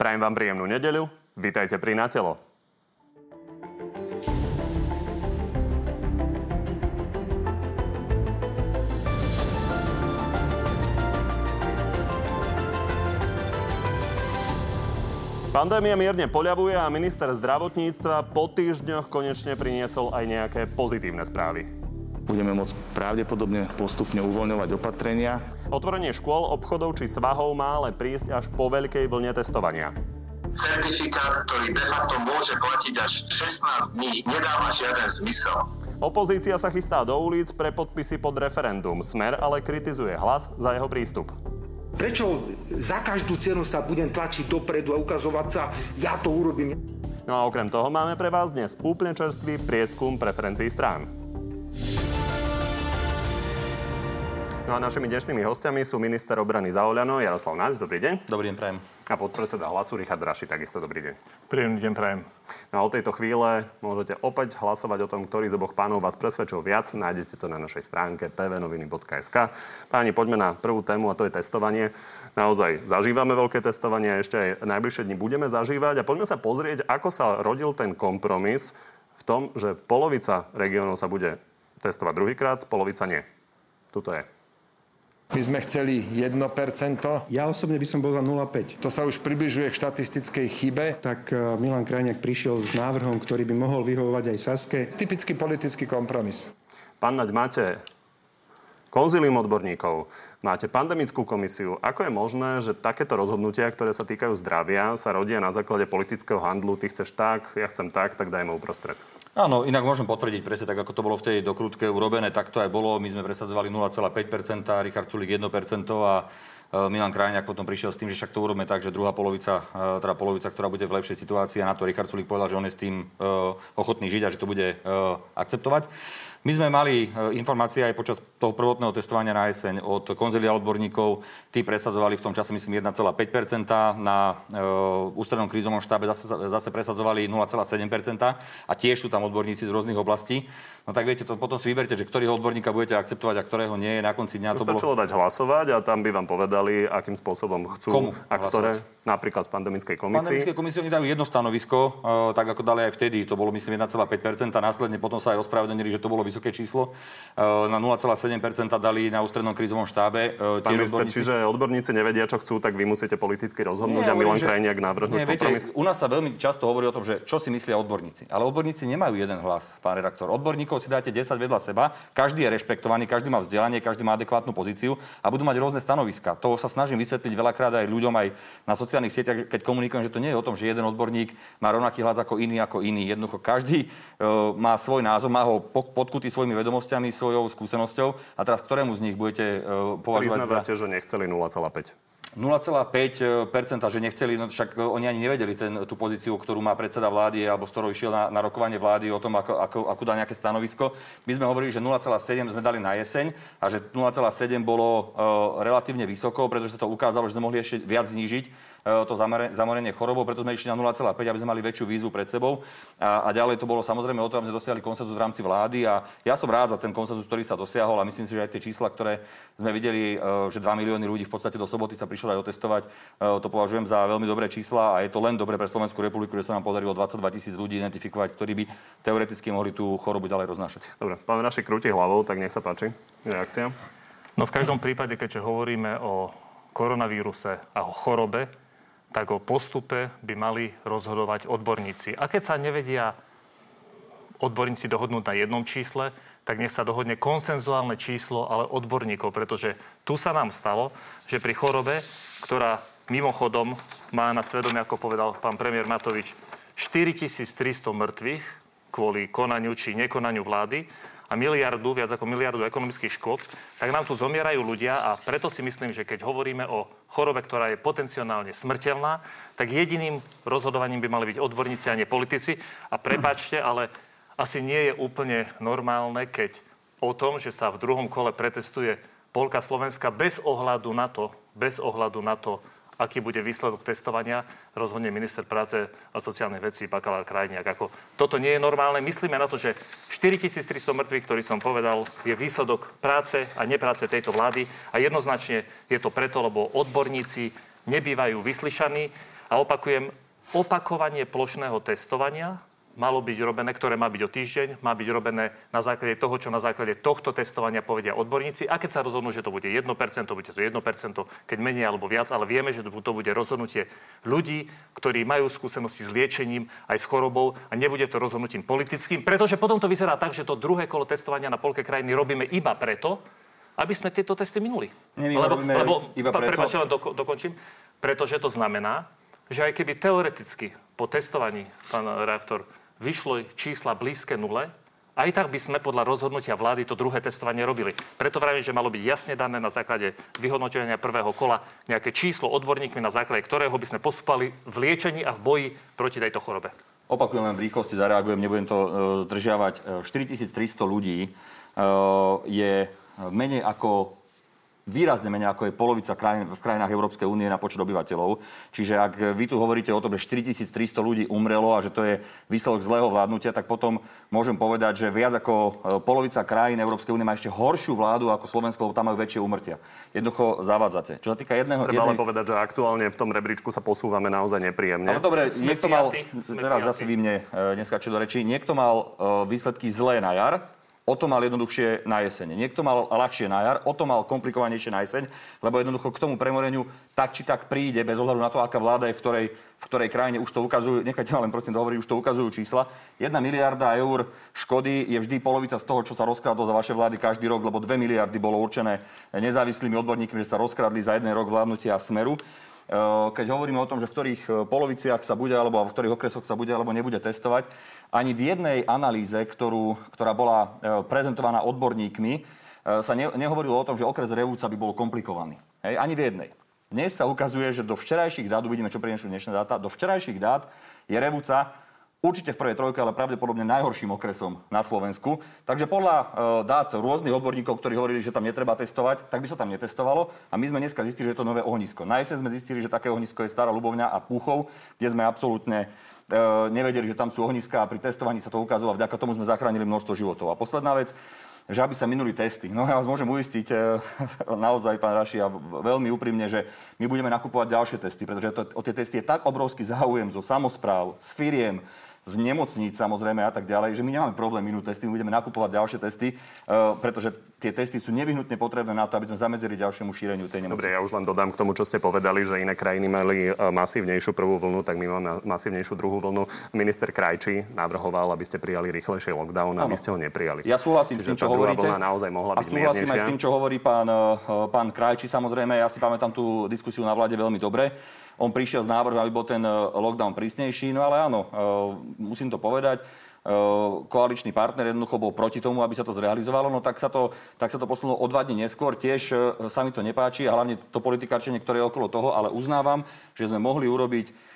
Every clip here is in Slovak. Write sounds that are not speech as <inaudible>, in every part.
Prajem vám príjemnú nedeľu. Vítajte pri Natelo. Pandémia mierne poľavuje a minister zdravotníctva po týždňoch konečne priniesol aj nejaké pozitívne správy. Budeme môcť pravdepodobne postupne uvoľňovať opatrenia. Otvorenie škôl, obchodov či svahov má ale prísť až po veľkej vlne testovania. Certifikát, ktorý de facto môže platiť až 16 dní, nedáva žiaden zmysel. Opozícia sa chystá do ulic pre podpisy pod referendum. Smer ale kritizuje hlas za jeho prístup. Prečo za každú cenu sa budem tlačiť dopredu a ukazovať sa, ja to urobím? No a okrem toho máme pre vás dnes úplne čerstvý prieskum preferencií strán. No a našimi dnešnými hostiami sú minister obrany za Oľano Jaroslav Náď. Dobrý deň. Dobrý deň, prajem. A podpredseda hlasu Richard Raši, takisto dobrý deň. Príjemný deň, prajem. No a od tejto chvíle môžete opäť hlasovať o tom, ktorý z oboch pánov vás presvedčil viac. Nájdete to na našej stránke tvnoviny.sk. Páni, poďme na prvú tému a to je testovanie. Naozaj zažívame veľké testovanie, ešte aj najbližšie dni budeme zažívať a poďme sa pozrieť, ako sa rodil ten kompromis v tom, že polovica regiónov sa bude testovať druhýkrát, polovica nie. Tuto je. My sme chceli 1%. Ja osobne by som bol za 0,5. To sa už približuje k štatistickej chybe. Tak e, Milan Krajniak prišiel s návrhom, ktorý by mohol vyhovovať aj Saske. Typický politický kompromis. Pán Naď, máte konzilium odborníkov, máte pandemickú komisiu. Ako je možné, že takéto rozhodnutia, ktoré sa týkajú zdravia, sa rodia na základe politického handlu? Ty chceš tak, ja chcem tak, tak dajme uprostred. Áno, inak môžem potvrdiť presne tak, ako to bolo v tej dokrutke urobené, tak to aj bolo. My sme presadzovali 0,5%, Richard Sulik 1% a e, Milan Krajňák potom prišiel s tým, že však to urobíme tak, že druhá polovica, e, teda polovica, ktorá bude v lepšej situácii a na to Richard Sulik povedal, že on je s tým e, ochotný žiť a že to bude akceptovať. My sme mali e, informácie aj počas toho prvotného testovania na jeseň od konzilia odborníkov. Tí presadzovali v tom čase, myslím, 1,5%. Na e, ústrednom krízovom štábe zase, zase presadzovali 0,7%. A tiež sú tam odborníci z rôznych oblastí. No tak viete, to potom si vyberte, že ktorého odborníka budete akceptovať a ktorého nie. Na konci dňa to, to bolo... dať hlasovať a tam by vám povedali, akým spôsobom chcú Komu a ktoré, napríklad v pandemickej komisii. V pandemickej komisii oni dajú jedno stanovisko, e, tak ako dali aj vtedy. To bolo myslím 1,5%. Následne potom sa aj ospravedlnili, že to bolo vysoké číslo. E, na 0,7% dali na ústrednom krízovom štábe. E, Pán minister, odborníci... čiže odborníci nevedia, čo chcú, tak vy musíte politicky rozhodnúť Nie, a Milan že... Krajniak navrhnúť Nie, viete, kompromis? U nás sa veľmi často hovorí o tom, že čo si myslia odborníci. Ale odborníci nemajú jeden hlas, pán redaktor. Odborníkov si dáte 10 vedľa seba, každý je rešpektovaný, každý má vzdelanie, každý má adekvátnu pozíciu a budú mať rôzne stanoviska. To sa snažím vysvetliť veľakrát aj ľuďom aj na sociálnych sieťach, keď komunikujem, že to nie je o tom, že jeden odborník má rovnaký hlas ako iný ako iný. Jednoducho každý e, má svoj názor, má ho podkutý svojimi vedomostiami skúsenosťami, svojou skúsenosťou a teraz ktorému z nich budete uh, považovať Priznávate, za... že nechceli 0,5. 0,5%, že nechceli, no však e, oni ani nevedeli ten, tú pozíciu, ktorú má predseda vlády, alebo z ktorou išiel na, na rokovanie vlády o tom, ako, ako, ako dá nejaké stanovisko. My sme hovorili, že 0,7 sme dali na jeseň a že 0,7 bolo uh, relatívne vysoko, pretože sa to ukázalo, že sme mohli ešte viac znížiť E, to zamorenie chorobou, preto sme išli na 0,5, aby sme mali väčšiu výzvu pred sebou. A, a ďalej to bolo samozrejme o tom, aby sme dosiahli konsenzus v rámci vlády a ja som rád za ten konsenzus, ktorý sa dosiahol a myslím si, že aj tie čísla, ktoré sme videli, e, že 2 milióny ľudí v podstate do soboty sa prišlo aj otestovať, e, to považujem za veľmi dobré čísla a je to len dobre pre Slovenskú republiku, že sa nám podarilo 22 tisíc ľudí identifikovať, ktorí by teoreticky mohli tú chorobu ďalej roznášať. Dobre, pán naši krúti hlavou, tak nech sa páči. Reakcia. No v každom prípade, keďže hovoríme o koronavíruse a o chorobe, tak o postupe by mali rozhodovať odborníci. A keď sa nevedia odborníci dohodnúť na jednom čísle, tak nech sa dohodne konsenzuálne číslo, ale odborníkov, pretože tu sa nám stalo, že pri chorobe, ktorá mimochodom má na svedomie, ako povedal pán premiér Matovič, 4300 mŕtvych kvôli konaniu či nekonaniu vlády, a miliardu, viac ako miliardu ekonomických škôd, tak nám tu zomierajú ľudia a preto si myslím, že keď hovoríme o chorobe, ktorá je potenciálne smrteľná, tak jediným rozhodovaním by mali byť odborníci a nie politici. A prepačte, ale asi nie je úplne normálne, keď o tom, že sa v druhom kole pretestuje polka Slovenska bez ohľadu na to, bez ohľadu na to, aký bude výsledok testovania, rozhodne minister práce a sociálnych vecí Bakalár Krajniak. Ako, toto nie je normálne. Myslíme na to, že 4300 mŕtvych, ktorý som povedal, je výsledok práce a nepráce tejto vlády a jednoznačne je to preto, lebo odborníci nebývajú vyslyšaní A opakujem, opakovanie plošného testovania malo byť robené, ktoré má byť o týždeň, má byť robené na základe toho, čo na základe tohto testovania povedia odborníci. A keď sa rozhodnú, že to bude 1%, bude to 1%, keď menej alebo viac, ale vieme, že to bude rozhodnutie ľudí, ktorí majú skúsenosti s liečením aj s chorobou a nebude to rozhodnutím politickým, pretože potom to vyzerá tak, že to druhé kolo testovania na polke krajiny robíme iba preto, aby sme tieto testy minuli. Nie, lebo, lebo iba preto- prepáč, len doko, dokončím. Pretože to znamená, že aj keby teoreticky po testovaní, pán reaktor, vyšlo čísla blízke nule, aj tak by sme podľa rozhodnutia vlády to druhé testovanie robili. Preto vravím, že malo byť jasne dané na základe vyhodnotenia prvého kola nejaké číslo odborníkmi, na základe ktorého by sme postupovali v liečení a v boji proti tejto chorobe. Opakujem len v rýchlosti, zareagujem, nebudem to e, zdržiavať. E, 4300 ľudí e, je menej ako výrazne menej ako je polovica krajín, v krajinách Európskej únie na počet obyvateľov. Čiže ak vy tu hovoríte o tom, že 4300 ľudí umrelo a že to je výsledok zlého vládnutia, tak potom môžem povedať, že viac ako e, polovica krajín Európskej únie má ešte horšiu vládu ako Slovensko, lebo tam majú väčšie umrtia. Jednoducho zavádzate. Čo sa týka jedného... Treba jednej... len povedať, že aktuálne v tom rebríčku sa posúvame naozaj nepríjemne. Ale dobre, niekto mal, teraz zase vy mne e, neskáče do rečí, niekto mal e, výsledky zlé na jar, o to mal jednoduchšie na jeseň. Niekto mal ľahšie na jar, o to mal komplikovanejšie na jeseň, lebo jednoducho k tomu premoreniu tak či tak príde, bez ohľadu na to, aká vláda je, v ktorej, v ktorej krajine už to ukazujú, <laughs> nechajte ma len prosím dohovoriť, už to ukazujú čísla. Jedna miliarda eur škody je vždy polovica z toho, čo sa rozkradlo za vaše vlády každý rok, lebo 2 miliardy bolo určené nezávislými odborníkmi, že sa rozkradli za jeden rok vládnutia Smeru. E, keď hovoríme o tom, že v ktorých e, poloviciach sa bude, alebo v ktorých okresoch sa bude, alebo nebude testovať, ani v jednej analýze, ktorú, ktorá bola e, prezentovaná odborníkmi, sa ne, nehovorilo o tom, že okres Revúca by bol komplikovaný. Hej, ani v jednej. Dnes sa ukazuje, že do včerajších dát, uvidíme, čo prinesú dnešné dáta, do včerajších dát je Revúca určite v prvej trojke, ale pravdepodobne najhorším okresom na Slovensku. Takže podľa e, dát rôznych odborníkov, ktorí hovorili, že tam netreba testovať, tak by sa tam netestovalo. A my sme dneska zistili, že je to nové ohnisko. Na sme zistili, že také ohnisko je Stará Ľubovňa a Púchov, kde sme absolútne e, nevedeli, že tam sú ohniska a pri testovaní sa to ukázalo a vďaka tomu sme zachránili množstvo životov. A posledná vec, že aby sa minuli testy. No ja vás môžem uistiť e, <laughs> naozaj, pán Raši, a veľmi úprimne, že my budeme nakupovať ďalšie testy, pretože to, o tie testy je tak obrovský záujem zo samozpráv, z firiem, z nemocníc samozrejme a tak ďalej, že my nemáme problém minúť testy, my budeme nakupovať ďalšie testy, e, pretože tie testy sú nevyhnutne potrebné na to, aby sme zamedzili ďalšiemu šíreniu tej nemoci. Dobre, ja už len dodám k tomu, čo ste povedali, že iné krajiny mali e, masívnejšiu prvú vlnu, tak my máme masívnejšiu druhú vlnu. Minister Krajčí navrhoval, aby ste prijali rýchlejšie lockdown, aby Áno. ste ho neprijali. Ja súhlasím s Čiže tým, čo hovoríte. vlna naozaj mohla a súhlasím aj s tým, čo hovorí pán, eh, pán Krajči. Samozrejme, ja si pamätám tú diskusiu na vláde veľmi dobre. On prišiel s návrhom, aby bol ten eh, lockdown prísnejší. No ale áno, eh, musím to povedať, eh, koaličný partner jednoducho bol proti tomu, aby sa to zrealizovalo, no tak sa to, tak sa to posunulo o dva dní neskôr. Tiež sa mi to nepáči a hlavne to politikárčenie, ktoré je okolo toho, ale uznávam, že sme mohli urobiť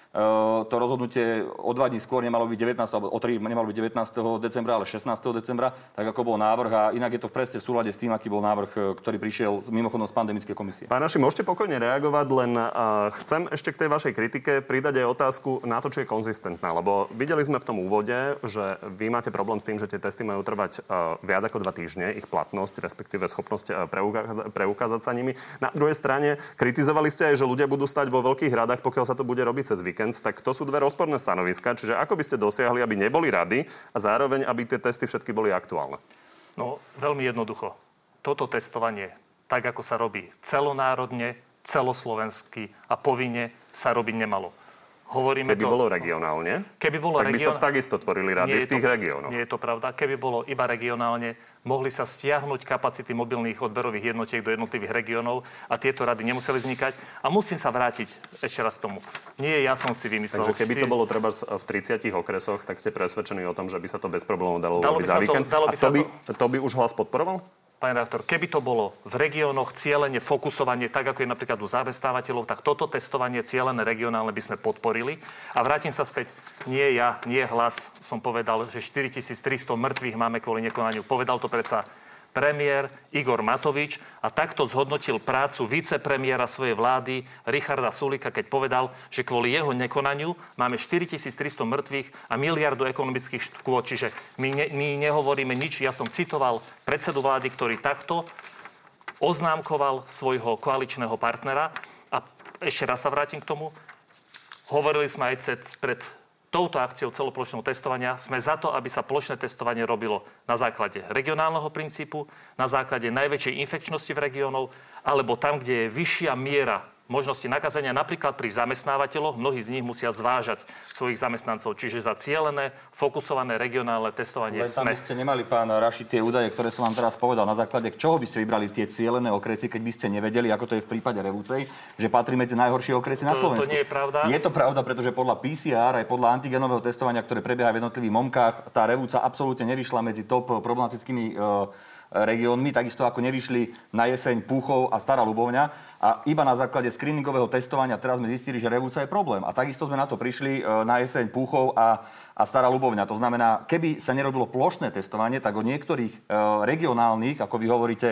to rozhodnutie o dva dní skôr nemalo byť 19, alebo o 3 nemalo byť 19. decembra, ale 16. decembra, tak ako bol návrh a inak je to v presne v súlade s tým, aký bol návrh, eh, ktorý prišiel mimochodom z pandemickej komisie. Pán Naši, môžete pokojne reagovať, len uh, chcem ešte k tej vašej kritike pridať aj otázku na to, či je konzistentná. Lebo videli sme v tom úvode, že vy máte problém s tým, že tie testy majú trvať viac ako dva týždne, ich platnosť, respektíve schopnosť preukázať, preukázať sa nimi. Na druhej strane kritizovali ste aj, že ľudia budú stať vo veľkých radách, pokiaľ sa to bude robiť cez víkend. Tak to sú dve rozporné stanoviska. Čiže ako by ste dosiahli, aby neboli rady a zároveň, aby tie testy všetky boli aktuálne? No, veľmi jednoducho. Toto testovanie, tak ako sa robí celonárodne, celoslovensky a povinne, sa robiť nemalo. Hovoríme Keby to... bolo regionálne, Keby bolo tak by sa region- takisto tvorili rady v tých to- regiónoch. Nie je to pravda. Keby bolo iba regionálne, mohli sa stiahnuť kapacity mobilných odberových jednotiek do jednotlivých regiónov a tieto rady nemuseli vznikať. A musím sa vrátiť ešte raz k tomu. Nie, ja som si vymyslel... Takže keby to bolo treba v 30 okresoch, tak ste presvedčení o tom, že by sa to bez problémov dalo Dalo by urobiť za sa to- víkend. dalo by A to by, to by už hlas podporoval? Pán redaktor, keby to bolo v regiónoch cieľene fokusovanie, tak ako je napríklad u zamestnávateľov, tak toto testovanie cieľené regionálne by sme podporili. A vrátim sa späť, nie ja, nie hlas, som povedal, že 4300 mŕtvych máme kvôli nekonaniu. Povedal to predsa premiér Igor Matovič a takto zhodnotil prácu vicepremiéra svojej vlády Richarda Sulika, keď povedal, že kvôli jeho nekonaniu máme 4300 mŕtvych a miliardu ekonomických škôd. Čiže my, ne, my nehovoríme nič. Ja som citoval predsedu vlády, ktorý takto oznámkoval svojho koaličného partnera. A ešte raz sa vrátim k tomu. hovorili sme aj pred touto akciou celoplošného testovania sme za to, aby sa plošné testovanie robilo na základe regionálneho princípu, na základe najväčšej infekčnosti v regiónov, alebo tam, kde je vyššia miera možnosti nakazenia napríklad pri zamestnávateľoch. Mnohí z nich musia zvážať svojich zamestnancov. Čiže za cieľené, fokusované regionálne testovanie Len tam by ste nemali, pán Raši, tie údaje, ktoré som vám teraz povedal, na základe čoho by ste vybrali tie cielené okresy, keď by ste nevedeli, ako to je v prípade Revúcej, že patrí medzi najhoršie okresy na To- to Slovensku. nie je pravda. Je to pravda, pretože podľa PCR aj podľa antigenového testovania, ktoré prebieha v jednotlivých momkách, tá Revúca absolútne nevyšla medzi top problematickými e, regiónmi, takisto ako nevyšli na jeseň Púchov a Stará Ľubovňa. A iba na základe screeningového testovania teraz sme zistili, že Revúca je problém. A takisto sme na to prišli e, na jeseň Púchov a, a Stará Ľubovňa. To znamená, keby sa nerobilo plošné testovanie, tak o niektorých e, regionálnych, ako vy hovoríte,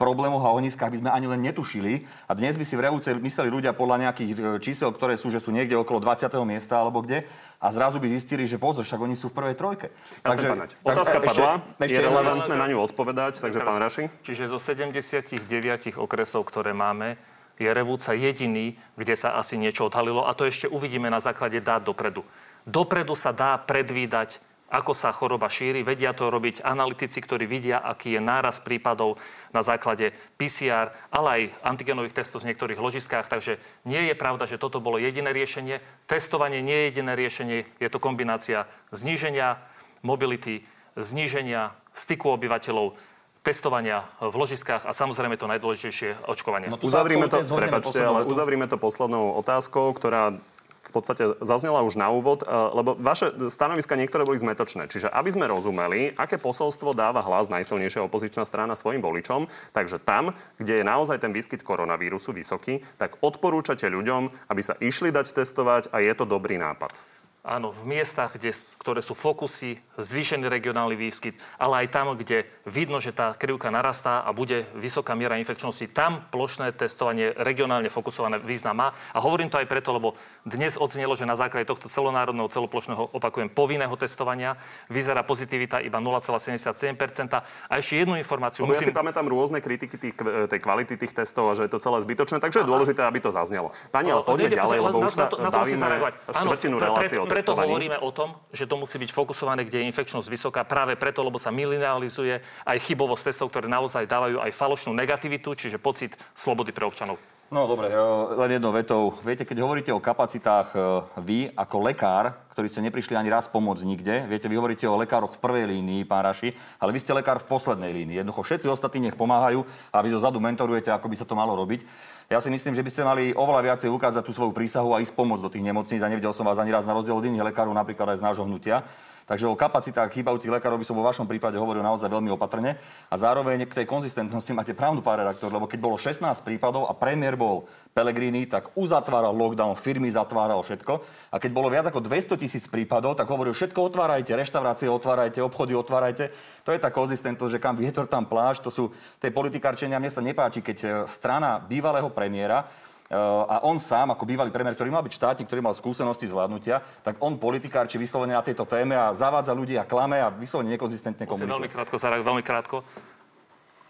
problémoch a ohniskách by sme ani len netušili. A dnes by si v Revúce mysleli ľudia podľa nejakých e, čísel, ktoré sú, že sú niekde okolo 20. miesta alebo kde. A zrazu by zistili, že pozor, však oni sú v prvej trojke. Jasne, pán Naď. Otázka ešte- padla, ešte je relevantné na ňu odpovedať, takže pán Raši. Čiže zo 79 okresov, ktoré máme, je Revúca jediný, kde sa asi niečo odhalilo a to ešte uvidíme na základe dát dopredu. Dopredu sa dá predvídať, ako sa choroba šíri. Vedia to robiť analytici, ktorí vidia, aký je náraz prípadov na základe PCR, ale aj antigenových testov v niektorých ložiskách. Takže nie je pravda, že toto bolo jediné riešenie. Testovanie nie je jediné riešenie. Je to kombinácia zníženia mobility, zníženia styku obyvateľov, testovania v ložiskách a samozrejme to najdôležitejšie očkovanie. No Uzavrime to, prepačte, ale uzavrime to poslednou otázkou, ktorá v podstate zaznela už na úvod, eh, lebo vaše stanoviska niektoré boli zmetočné. Čiže aby sme rozumeli, aké posolstvo dáva hlas najsilnejšia opozičná strana svojim voličom, takže tam, kde je naozaj ten výskyt koronavírusu vysoký, tak odporúčate ľuďom, aby sa išli dať testovať a je to dobrý nápad. Áno, v miestach, kde, ktoré sú fokusy, zvýšený regionálny výskyt, ale aj tam, kde vidno, že tá krivka narastá a bude vysoká miera infekčnosti, tam plošné testovanie regionálne fokusované význam má. A hovorím to aj preto, lebo dnes odznelo, že na základe tohto celonárodného, celoplošného, opakujem, povinného testovania vyzerá pozitivita iba 0,77%. A ešte jednu informáciu Lebo ja si musím... pamätám rôzne kritiky tých, tej kvality tých testov a že je to celé zbytočné, takže je dôležité, aby to zaznelo. Pani, ale poďme ďalej, lebo už sa musím bavíme štvrtinu relácie Preto hovoríme o tom, že to musí byť fokusované, kde je infekčnosť vysoká, práve preto, lebo sa minimalizuje aj chybovosť testov, ktoré naozaj dávajú aj falošnú negativitu, čiže pocit slobody pre občanov. No dobre, e, len jednou vetou. Viete, keď hovoríte o kapacitách e, vy ako lekár, ktorí ste neprišli ani raz pomôcť nikde, viete, vy hovoríte o lekároch v prvej línii, pán Raši, ale vy ste lekár v poslednej línii. Jednoducho všetci ostatní nech pomáhajú a vy zo zadu mentorujete, ako by sa to malo robiť. Ja si myslím, že by ste mali oveľa viacej ukázať tú svoju prísahu a ísť pomôcť do tých nemocníc. A nevidel som vás ani raz na rozdiel od iných lekárov, napríklad aj z nášho hnutia. Takže o kapacitách chýbajúcich lekárov by som vo vašom prípade hovoril naozaj veľmi opatrne. A zároveň k tej konzistentnosti máte pravdu, pán redaktor, lebo keď bolo 16 prípadov a premiér bol Pellegrini, tak uzatváral lockdown, firmy zatváral všetko. A keď bolo viac ako 200 tisíc prípadov, tak hovoril, všetko otvárajte, reštaurácie otvárajte, obchody otvárajte. To je tá konzistentnosť, že kam vietor, tam pláž. To sú tie politikárčenia. Mne sa nepáči, keď e, strana bývalého premiéra a on sám, ako bývalý premiér, ktorý mal byť štátnik, ktorý mal skúsenosti zvládnutia, tak on politikár, či vyslovene na tejto téme a zavádza ľudí a klame a vyslovene nekonzistentne Musím veľmi komunikuje. krátko zareagovať, veľmi krátko.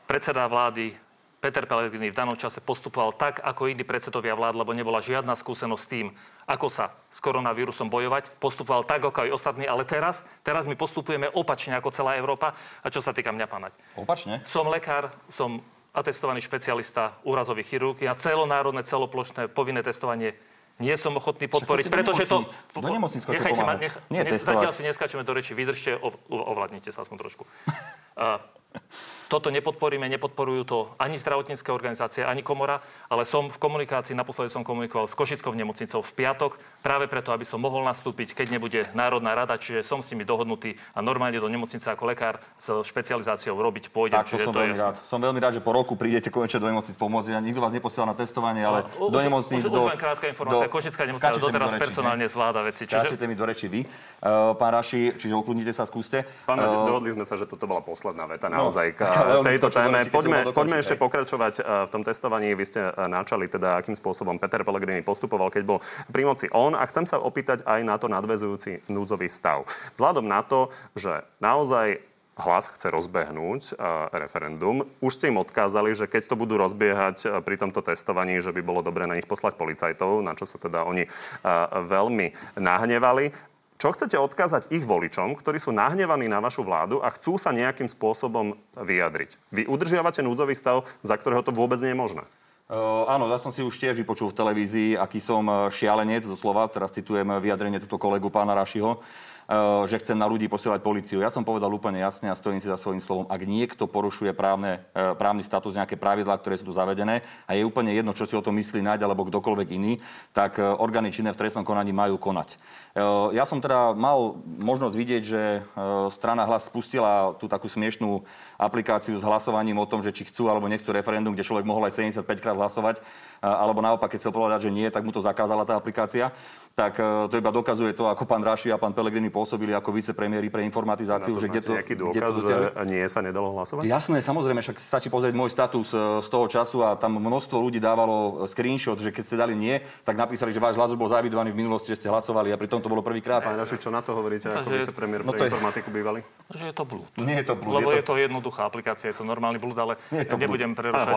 Predseda vlády Peter Pellegrini v danom čase postupoval tak, ako iní predsedovia vlád, lebo nebola žiadna skúsenosť s tým, ako sa s koronavírusom bojovať. Postupoval tak, ako aj ostatní, ale teraz, teraz my postupujeme opačne ako celá Európa. A čo sa týka mňa, pánať. Opačne? Som lekár, som atestovaný špecialista úrazový chirurg. Ja celonárodné, celoplošné povinné testovanie nie som ochotný podporiť, pretože to... Do nemocníc Nechajte ma, nech, Nie nech, zatiaľ si neskáčeme do reči, vydržte, ov, ovládnite sa aspoň trošku. <laughs> Uh, toto nepodporíme, nepodporujú to ani zdravotnícke organizácie, ani komora, ale som v komunikácii, naposledy som komunikoval s Košickou nemocnicou v piatok, práve preto, aby som mohol nastúpiť, keď nebude Národná rada, čiže som s nimi dohodnutý a normálne do nemocnice ako lekár s špecializáciou robiť pôjdem. Tak, to čiže som veľmi rád. Som veľmi rád, že po roku prídete konečne do nemocnic pomôcť. Ja nikto vás neposiela na testovanie, ale No, do už- nemocnic, už- do... už len krátka informácia. Košická nemocnica doteraz do reči, personálne hej? zvláda veci, čiže- Skáčete mi do reči vy, uh, pán Raši, čiže ukludnite sa, skúste. Pán, Eh, dohodli sme sa, že toto bola posledná veta naozaj k tejto téme. Poďme, poďme ešte pokračovať eh, v tom testovaní. Vy ste eh, načali teda, akým spôsobom Peter Pellegrini postupoval, keď bol pri moci on. A chcem sa opýtať aj na to nadvezujúci núzový stav. Vzhľadom na to, že naozaj hlas chce rozbehnúť referendum. Už ste im odkázali, že keď to budú rozbiehať pri tomto testovaní, že by bolo dobre na nich poslať policajtov, na čo sa teda oni veľmi nahnevali. Čo chcete odkázať ich voličom, ktorí sú nahnevaní na vašu vládu a chcú sa nejakým spôsobom vyjadriť? Vy udržiavate núdzový stav, za ktorého to vôbec nie je možné. Uh, áno, ja som si už tiež vypočul v televízii, aký som šialenec, doslova, teraz citujem vyjadrenie túto kolegu pána Rašiho, Eh, že chcem na ľudí posielať policiu. Ja som povedal úplne jasne a stojím si za svojím slovom. Ak niekto porušuje právne, eh, právny status, nejaké pravidlá, ktoré sú tu zavedené a je úplne jedno, čo si o tom myslí nájď alebo kdokoľvek iný, tak eh, orgány činné v trestnom konaní majú konať. Ja som teda mal možnosť vidieť, že strana hlas spustila tú takú smiešnú aplikáciu s hlasovaním o tom, že či chcú alebo nechcú referendum, kde človek mohol aj 75 krát hlasovať, alebo naopak, keď chcel povedať, že nie, tak mu to zakázala tá aplikácia tak e, to iba dokazuje to, ako pán Raši a pán Pelegrini pôsobili ako vicepremiéry pre informatizáciu. že kde to, nejaký dôkaz, kde to, že nie sa nedalo hlasovať? Jasné, samozrejme, však stačí pozrieť môj status e, z toho času a tam množstvo ľudí dávalo screenshot, že keď ste dali nie, tak napísali, že váš hlas bol zavidovaný v minulosti, že ste hlasovali a pritom to bolo prvýkrát. Pán Raši, čo na to hovoríte to, ako vicepremiér no pre je... informatiku bývalý? Že je to blúd. Nie je to blúd. Lebo je to... je to jednoduchá aplikácia, je to normálny blúd, ale nie je to nebudem prerušať.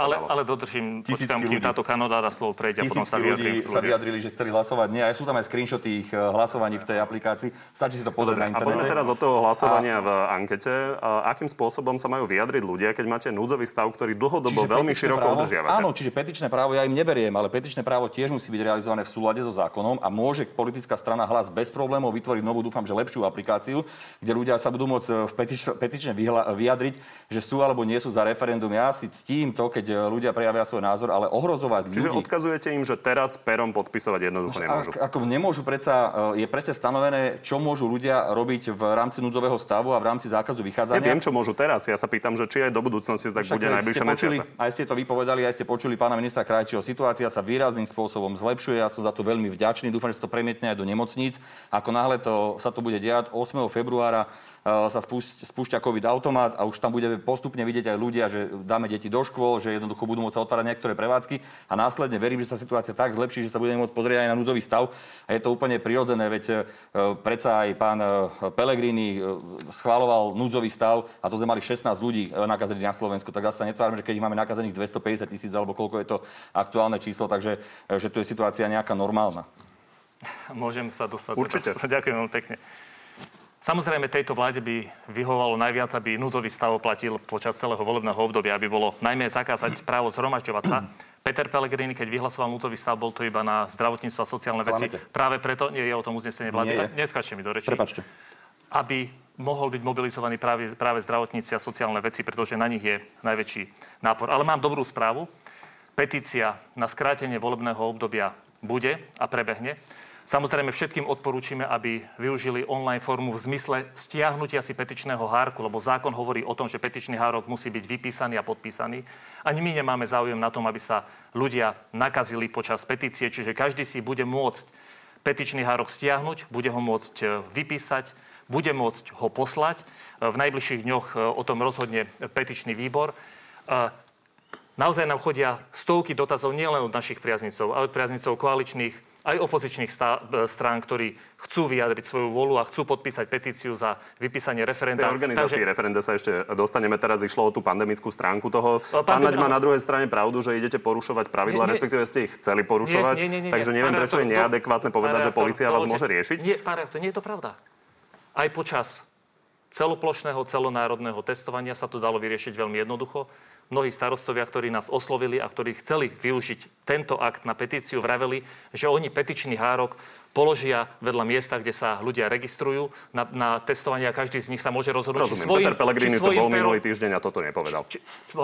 Ale, ale dodržím, počkám, kým táto kanodáda slov prejde sa vyjadrili. sa vyjadrili, že chceli hlasovať nie. A sú tam aj screenshoty ich eh, hlasovaní v tej aplikácii. Stačí si to pozrieť na internete. A poďme teraz od toho hlasovania a... v ankete. A akým spôsobom sa majú vyjadriť ľudia, keď máte núdzový stav, ktorý dlhodobo čiže veľmi široko právo, udržiavate? Áno, čiže petičné právo ja im neberiem, ale petičné právo tiež musí byť realizované v súlade so zákonom a môže politická strana hlas bez problémov vytvoriť novú, dúfam, že lepšiu aplikáciu, kde ľudia sa budú môcť eh, v petič, petične vyjadriť, že sú alebo nie sú za referendum. Ja si ctím to, keď eh, ľudia prejavia svoj názor, ale ohrozovať Čiže ľudí... odkazujete im, že teraz perom podpisovať jednoducho nemôžu. Ak, ako nemôžu predsa, e, je presne stanovené, čo môžu ľudia robiť v rámci núdzového stavu a v rámci zákazu vychádzania. Neviem, čo môžu teraz. Ja sa pýtam, že či aj do budúcnosti tak Však bude najbližšie mesiace. Aj ste to vypovedali, aj ste počuli pána ministra Krajčího. Situácia sa výrazným spôsobom zlepšuje. Ja som za to veľmi vďačný. Dúfam, že to premietne aj do nemocníc. Ako náhle to, sa to bude diať 8. februára, Eh, sa spúšťa COVID automat a už tam budeme postupne vidieť aj ľudia, že dáme deti do škôl, že jednoducho budú môcť sa otvárať niektoré prevádzky a následne verím, že sa situácia tak zlepší, že sa budeme môcť pozrieť aj na núdzový stav. A je to úplne prirodzené, veď eh, predsa aj pán eh, Pelegrini schváloval núdzový stav a to sme mali 16 ľudí nakazených na Slovensku. Tak zase sa netvárme, že keď ich máme nakazených 250 tisíc alebo koľko je to aktuálne číslo, takže že tu je situácia nejaká normálna. Môžem sa dostať. Určite. Ďakujem veľmi pekne. Samozrejme, tejto vláde by vyhovalo najviac, aby núdzový stav platil počas celého volebného obdobia, aby bolo najmä zakázať právo zhromažďovať sa. Peter Pellegrini, keď vyhlasoval núdzový stav, bol to iba na zdravotníctvo a sociálne veci. Klamete. Práve preto, nie je o tom uznesenie vlády, neskačte mi do reči. Prepačte. Aby mohol byť mobilizovaný práve, práve zdravotníci a sociálne veci, pretože na nich je najväčší nápor. Ale mám dobrú správu. Petícia na skrátenie volebného obdobia bude a prebehne. Samozrejme všetkým odporúčime, aby využili online formu v zmysle stiahnutia si petičného hárku, lebo zákon hovorí o tom, že petičný hárok musí byť vypísaný a podpísaný. Ani my nemáme záujem na tom, aby sa ľudia nakazili počas petície, čiže každý si bude môcť petičný hárok stiahnuť, bude ho môcť e, vypísať, bude môcť ho poslať. E, v najbližších dňoch e, o tom rozhodne petičný výbor. Naozaj nám chodia stovky dotazov nielen od našich priaznicov, ale od priaznicov koaličných aj opozičných strán, ktorí chcú vyjadriť svoju volu a chcú podpísať petíciu za vypísanie referenda. Tej organizácii Takže... referenda sa ešte dostaneme. Teraz išlo o tú pandemickú stránku toho. Pán, Pán Naď má na druhej strane pravdu, že idete porušovať pravidla, respektíve ste ich chceli porušovať. Nie, nie, nie, nie, takže neviem, prečo je neadekvátne povedať, že policia vás môže riešiť. Nie, pán to nie je to pravda. Aj počas celoplošného, celonárodného testovania sa to dalo vyriešiť veľmi jednoducho mnohí starostovia, ktorí nás oslovili a ktorí chceli využiť tento akt na petíciu, vraveli, že oni petičný hárok položia vedľa miesta, kde sa ľudia registrujú na, na testovanie a každý z nich sa môže rozhodnúť, Rozumiem. či svojim, Peter Pellegrini to bol minulý týždeň a toto nepovedal. Či, či,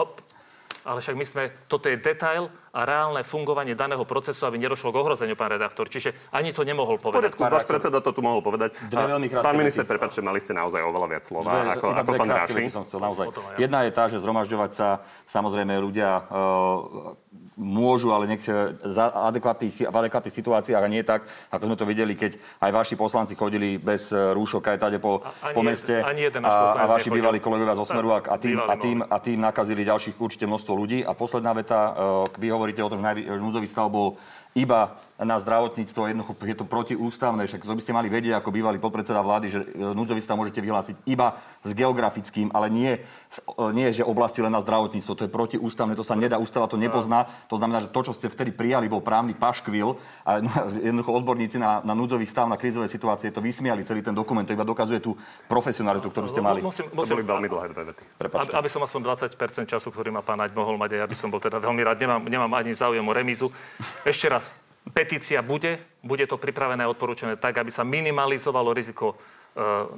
ale však my sme, toto je detail a reálne fungovanie daného procesu, aby nedošlo k ohrozeniu, pán redaktor. Čiže ani to nemohol povedať. Poriadku, váš predseda to tu mohol povedať. Dve veľmi Pán minister, prepáčte, mali ste naozaj oveľa viac slova, dve, ako, ako pán Raši. Som chcel, naozaj. Jedna je tá, že zhromažďovať sa, samozrejme ľudia uh, môžu, ale nech za adekvátnych, v adekvátnych situáciách a nie tak, ako sme to videli, keď aj vaši poslanci chodili bez e, rúšok aj tade po, ani po meste ani jeden a, a vaši bývalí kolegovia zo Smeru a, a, tým, a, tým, a tým nakazili ďalších určite množstvo ľudí. A posledná veta, e, vy hovoríte o tom, že núdzový stav bol iba na zdravotníctvo, jednoducho je to protiústavné, však to by ste mali vedieť ako bývalý podpredseda vlády, že e, núdzový stav môžete vyhlásiť iba s geografickým, ale nie, nie že oblasti len na zdravotníctvo. To je protiústavné, to sa nedá, ústava to nepozná. To znamená, že to, čo ste vtedy prijali, bol právny paškvil a <laughs> jednoducho odborníci na, na núdzový stav, na krízové situácie to vysmiali celý ten dokument. To iba dokazuje tú profesionalitu, ktorú ste mali. Musím, To musím, boli veľmi dlhé dve vety. Aby, aby som aspoň 20% času, ktorý má pán Naď mohol mať, ja by som bol teda veľmi rád. Nemám, nemám ani záujem o remízu. Ešte raz, petícia bude, bude to pripravené a odporúčané tak, aby sa minimalizovalo riziko e,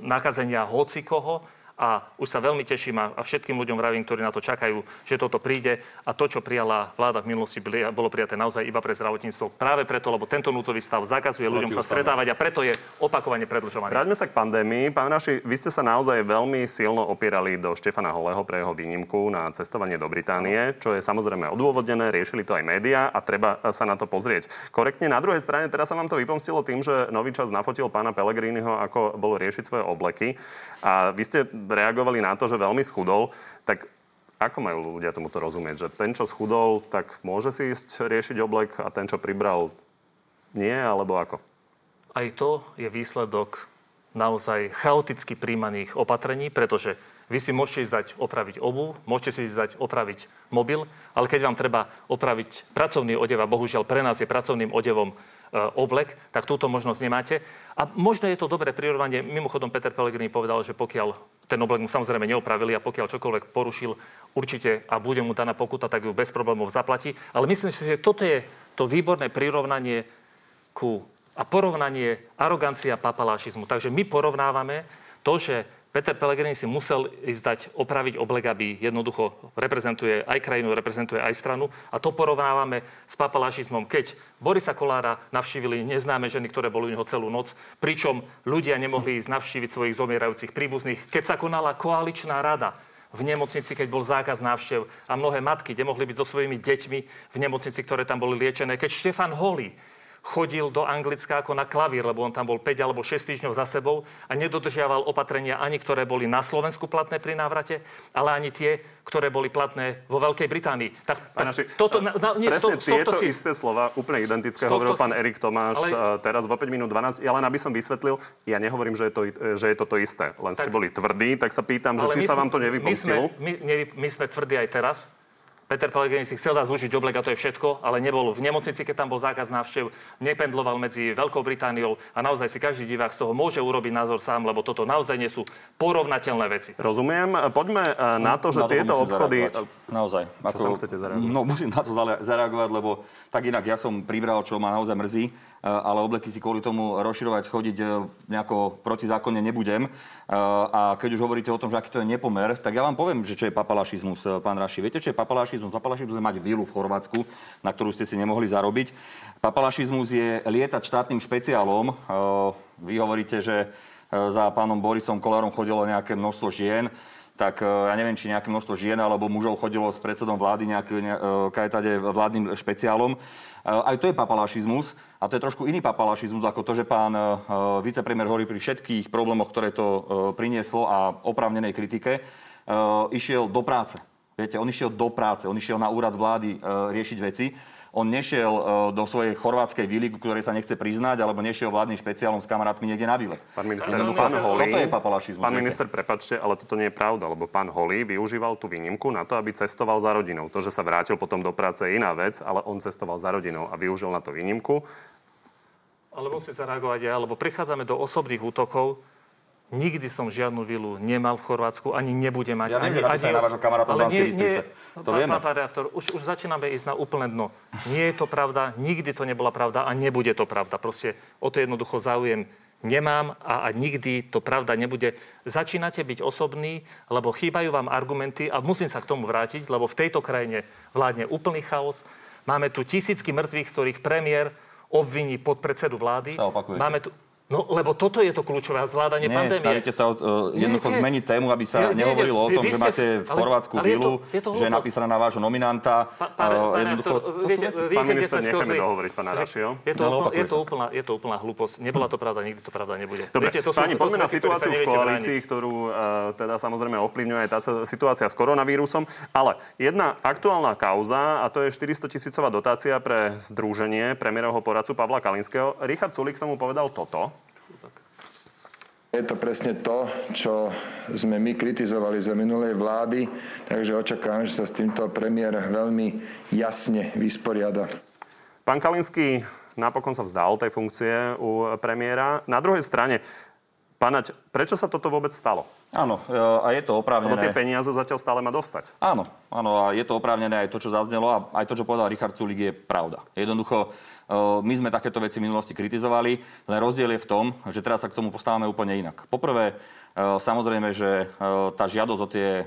nakazenia hocikoho. A už sa veľmi teším a, všetkým ľuďom vravím, ktorí na to čakajú, že toto príde. A to, čo prijala vláda v minulosti, bolo prijaté naozaj iba pre zdravotníctvo. Práve preto, lebo tento núdzový stav zakazuje ľuďom sa stretávať a preto je opakovane predlžovaný. Vráťme sa k pandémii. Pán Raši, vy ste sa naozaj veľmi silno opierali do Štefana Holého pre jeho výnimku na cestovanie do Británie, čo je samozrejme odôvodnené, riešili to aj médiá a treba sa na to pozrieť. Korektne na druhej strane, teraz sa vám to vypomstilo tým, že Nový čas nafotil pána Pellegriniho, ako bolo riešiť svoje obleky. A vy ste reagovali na to, že veľmi schudol. Tak ako majú ľudia tomuto rozumieť? Že ten, čo schudol, tak môže si ísť riešiť oblek a ten, čo pribral, nie? Alebo ako? Aj to je výsledok naozaj chaoticky príjmaných opatrení, pretože vy si môžete ísť dať opraviť obu, môžete si ísť dať opraviť mobil, ale keď vám treba opraviť pracovný odev, a bohužiaľ pre nás je pracovným odevom oblek, tak túto možnosť nemáte. A možno je to dobré prirovnanie. Mimochodom, Peter Pellegrini povedal, že pokiaľ ten oblek mu samozrejme neopravili a pokiaľ čokoľvek porušil určite a bude mu daná pokuta, tak ju bez problémov zaplatí. Ale myslím si, že toto je to výborné prirovnanie ku a porovnanie arogancia papalášizmu. Takže my porovnávame to, že Peter Pellegrini si musel ísť dať opraviť oblek, aby jednoducho reprezentuje aj krajinu, reprezentuje aj stranu. A to porovnávame s papalášizmom, keď Borisa Kolára navštívili neznáme ženy, ktoré boli u neho celú noc, pričom ľudia nemohli ísť navštíviť svojich zomierajúcich príbuzných. Keď sa konala koaličná rada, v nemocnici, keď bol zákaz návštev a mnohé matky nemohli byť so svojimi deťmi v nemocnici, ktoré tam boli liečené. Keď Štefan Holý chodil do Anglicka ako na klavír, lebo on tam bol 5 alebo 6 týždňov za sebou a nedodržiaval opatrenia ani ktoré boli na Slovensku platné pri návrate, ale ani tie, ktoré boli platné vo Veľkej Británii. Tak, tak Naši, toto, na, na, nie, presne tohto tieto si, isté slova, úplne identické, tohto hovoril si- pán Erik Tomáš Ale- teraz vo 5 minút 12. Ja len aby som vysvetlil, ja nehovorím, že je to, že je to to isté. Len ste Tak- boli tvrdí, tak sa pýtam, že či my sa sme- vám to My sme, nevypomstilo. my, my sme tvrdí aj teraz. Peter Pellegrini si chcel dať zúžiť oblek a to je všetko, ale nebol v nemocnici, keď tam bol zákaz návštev, nependloval medzi Veľkou Britániou a naozaj si každý divák z toho môže urobiť názor sám, lebo toto naozaj nie sú porovnateľné veci. Rozumiem. Poďme e, na to, že Na to tieto obchody... zareagovať. Naozaj. Čo tam chcete zareagovať? No musím na to zareagovať, lebo tak inak ja som pribral, čo ma naozaj mrzí, ale obleky si kvôli tomu rozširovať, chodiť e, nejako protizákonne nebudem. E, A keď už hovoríte o tom, že aký to je nepomer, tak ja vám poviem, že čo je papalašizmus, pán Raši. Viete, čo je papalašizmus? Papalašizmus je mať vilu v Chorvátsku, na ktorú ste si nemohli zarobiť. Papalašizmus je lietať štátnym špeciálom. Vy hovoríte, že za pánom Borisom Kolárom chodilo nejaké množstvo žien tak ja neviem, či nejaké množstvo žien alebo mužov chodilo s predsedom vlády nejaký, ne, kajtade vládnym špeciálom. E, Aj to je papalašizmus a to je trošku iný papalašizmus ako to, že pán e, vicepremier hovorí pri všetkých problémoch, ktoré to e, prinieslo a oprávnenej kritike, išiel do práce. Viete, on išiel do práce, on išiel na úrad vlády riešiť veci. On nešiel e, do svojej chorvátskej vily, ku ktorej sa nechce priznať, alebo nešiel vládnym špeciálom s kamarátmi niekde na vile. Pán minister, Áno, pán minister, Holý, toto je papalašizmus, Pán minister, prepačte, ale toto nie je pravda, lebo pán Holý využíval tú výnimku na to, aby cestoval za rodinou. To, že sa vrátil potom do práce je iná vec, ale on cestoval za rodinou a využil na to výnimku. Ale musím zareagovať ja, lebo prichádzame do osobných útokov. Nikdy som žiadnu vilu nemal v Chorvátsku, ani nebudem mať. Ja viem, ani, napísali na vášho kamaráta Ale nie- nie- To pán- vieme. Pán, pán redaktor, už, už začíname ísť na úplné dno. Nie je to pravda, nikdy to nebola pravda a nebude to pravda. Proste o to jednoducho záujem nemám a, a nikdy to pravda nebude. Začínate byť osobní, lebo chýbajú vám argumenty a musím sa k tomu vrátiť, lebo v tejto krajine vládne úplný chaos. Máme tu tisícky mŕtvych, z ktorých premiér obviní podpredsedu vlády. Máme tu, No, lebo toto je to kľúčové a zvládanie Nie, pandémie. snažíte sa uh, jednoducho Nie, nie. zmeniť tému, aby sa Ja- nie, nehovorilo o vy- tom, vy že ste- máte v ale- Chorvátsku ale je to- vilu, je to že je napísaná na vášho nominanta. Pa- pán- Uh, jednoducho, to viete, viete, minister, sklzli? dohovoriť pána Že Rašiho. Je to, No, úplná, je, to úplná, je to úplná hlúposť. Nebola to pravda, nikdy to pravda nebude. Dobre, Viete, to sú, páni, poďme na situáciu v koalícii, ktorú uh, teda samozrejme ovplyvňuje aj tá situácia s koronavírusom. Ale jedna aktuálna kauza, a to je 400 tisícová dotácia pre združenie premiérovho poradcu Pavla Kalinského. Richard Sulik k tomu povedal toto. Je to presne to, čo sme my kritizovali za minulej vlády, takže očakávam, že sa s týmto premiér veľmi jasne vysporiada. Pán Kalinský napokon sa vzdal tej funkcie u premiéra. Na druhej strane, pánať, prečo sa toto vôbec stalo? Áno, e, a je to Lebo oprávnené. tie peniaze zatiaľ stále má dostať. Áno, áno, a je to oprávnené aj to, čo zaznelo a aj to, čo povedal Richard Sulik, je pravda. Jednoducho, my sme takéto veci v minulosti kritizovali, len rozdiel je v tom, že teraz sa k tomu postávame úplne inak. Poprvé, samozrejme, že tá žiadosť o, tie,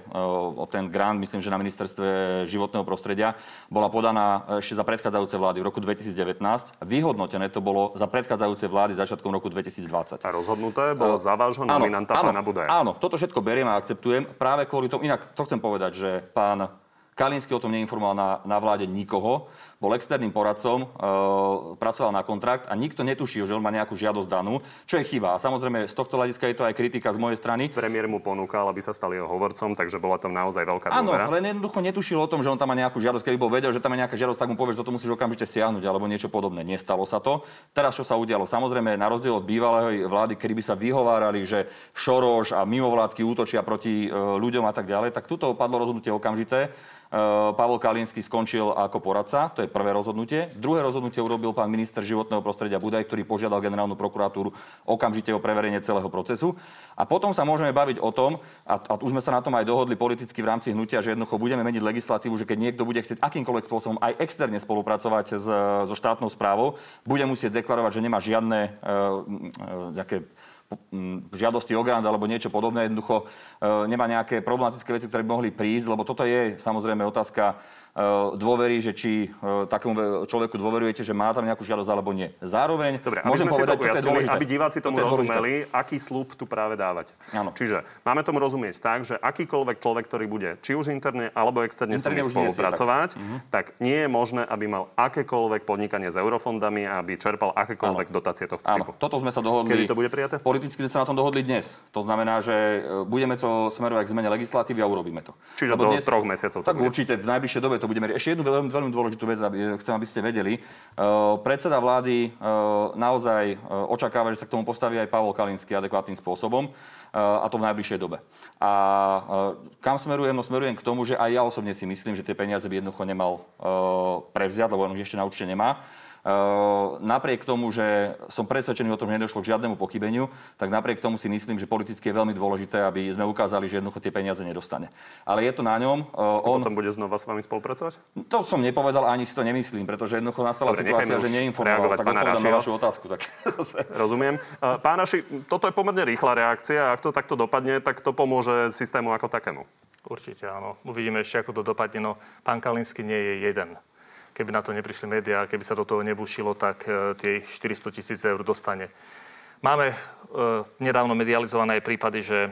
o ten grant, myslím, že na ministerstve životného prostredia, bola podaná ešte za predchádzajúce vlády v roku 2019. Vyhodnotené to bolo za predchádzajúce vlády začiatkom roku 2020. A rozhodnuté bolo za vášho nominanta pána Budaja. Áno, toto všetko beriem a akceptujem práve kvôli tomu. Inak to chcem povedať, že pán Kalinský o tom neinformoval na, na vláde nikoho, bol externým poradcom, e, pracoval na kontrakt a nikto netušil, že on má nejakú žiadosť danú, čo je chyba. A samozrejme, z tohto hľadiska je to aj kritika z mojej strany. Premiér mu ponúkal, aby sa stal jeho hovorcom, takže bola tam naozaj veľká Áno, dôvera. len jednoducho netušil o tom, že on tam má nejakú žiadosť. Keby bol vedel, že tam má nejaká žiadosť, tak mu povieš, že toto musíš okamžite stiahnuť alebo niečo podobné. Nestalo sa to. Teraz čo sa udialo? Samozrejme, na rozdiel od bývalej vlády, kedy by sa vyhovárali, že Šoroš a mimovládky útočia proti e, ľuďom a tak ďalej, tak tuto padlo rozhodnutie okamžité. E, Pavol Kalinsky skončil ako poradca, to je prvé rozhodnutie. Druhé rozhodnutie urobil pán minister životného prostredia Budaj, ktorý požiadal generálnu prokuratúru okamžite o preverenie celého procesu. A potom sa môžeme baviť o tom, a, a už sme sa na tom aj dohodli politicky v rámci hnutia, že jednoducho budeme meniť legislatívu, že keď niekto bude chcieť akýmkoľvek spôsobom aj externe spolupracovať s, so štátnou správou, bude musieť deklarovať, že nemá žiadne e, e, žiadosti o grant alebo niečo podobné, jednoducho e, nemá nejaké problematické veci, ktoré by mohli prísť, lebo toto je samozrejme otázka dôvery, že či e, takému človeku dôverujete, že má tam nejakú žiadosť alebo nie. Zároveň Dobre, aby môžem povedať, to je dôležité. aby diváci tomu Toto je dôležité. rozumeli, aký slúb tu práve dávate. Áno. Čiže máme tomu rozumieť tak, že akýkoľvek človek, ktorý bude či už interne alebo externe s Interne nimi už nie si, spolupracovať, tak nie je možné, aby mal akékoľvek podnikanie s eurofondami a aby čerpal akékoľvek dotácie tohto Áno, typu. toto sme sa dohodli. Kedy to bude prijaté? Politicky sme sa na tom dohodli dnes. To znamená, že e, budeme to smerovať k zmene legislatívy a urobíme to. Čiže Lebo do troch mesiacov to Tak bude. určite, v najbližšej dobe to budeme riešiť. Ešte jednu veľmi, veľmi dôležitú vec, aby, chcem, aby ste vedeli. Uh, predseda vlády uh, naozaj uh, očakáva, že sa k tomu postaví aj Pavol Kalinský adekvátnym spôsobom a to v najbližšej dobe. A kam smerujem? No smerujem k tomu, že aj ja osobne si myslím, že tie peniaze by jednoducho nemal prevziať, lebo on ešte na určite nemá. Uh, napriek tomu, že som presvedčený o tom, že nedošlo k žiadnemu pochybeniu, tak napriek tomu si myslím, že politicky je veľmi dôležité, aby sme ukázali, že jednoducho tie peniaze nedostane. Ale je to na ňom. Uh, on, Potom bude znova s vami spolupracovať? to som nepovedal, ani si to nemyslím, pretože jednoducho nastala Dobre, situácia, že neinformoval. Tak odpovedám na vašu otázku. Tak <laughs> zase. Rozumiem. Uh, Pán toto je pomerne rýchla reakcia. Ak to takto dopadne, tak to pomôže systému ako takému. Určite áno. Uvidíme ešte, ako to dopadne. No, pán Kalinsky nie je jeden. Keby na to neprišli médiá, keby sa do toho nebušilo, tak tie 400 tisíc eur dostane. Máme e, nedávno medializované prípady, že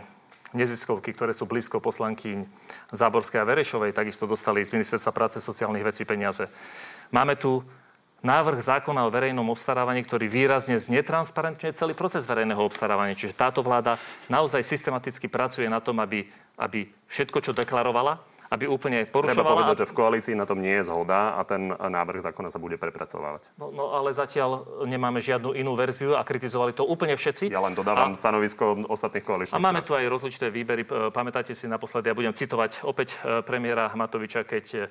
neziskovky, ktoré sú blízko poslankyň Záborskej a Verešovej, takisto dostali z Ministerstva práce sociálnych vecí peniaze. Máme tu návrh zákona o verejnom obstarávaní, ktorý výrazne znetransparentňuje celý proces verejného obstarávania. Čiže táto vláda naozaj systematicky pracuje na tom, aby, aby všetko, čo deklarovala, aby úplne Treba porušovala. povedať, že v koalícii na tom nie je zhoda a ten návrh zákona sa bude prepracovávať. No, no ale zatiaľ nemáme žiadnu inú verziu a kritizovali to úplne všetci. Ja len dodávam A- stanovisko ostatných koaličných A máme tu aj rozličité výbery. Pamätáte si naposledy, ja budem citovať opäť e, premiéra Matoviča, keď e,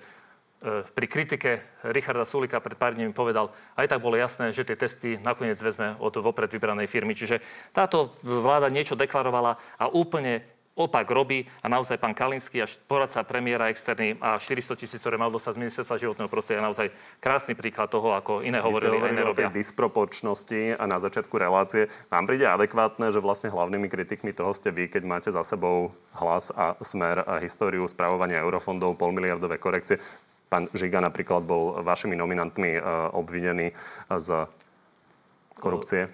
pri kritike Richarda Sulika pred pár dní povedal, aj tak bolo jasné, že tie testy nakoniec vezme od vopred vybranej firmy. Čiže táto vláda niečo deklarovala a úplne opak robí a naozaj pán Kalinský až poradca premiéra externý a 400 tisíc, ktoré mal dostať z ministerstva životného prostredia, je naozaj krásny príklad toho, ako iné hovorili a iné hovorili o tej robia. disproporčnosti a na začiatku relácie. Vám príde adekvátne, že vlastne hlavnými kritikmi toho ste vy, keď máte za sebou hlas a smer a históriu spravovania eurofondov, polmiliardové korekcie. Pán Žiga napríklad bol vašimi nominantmi e, obvinený z korupcie.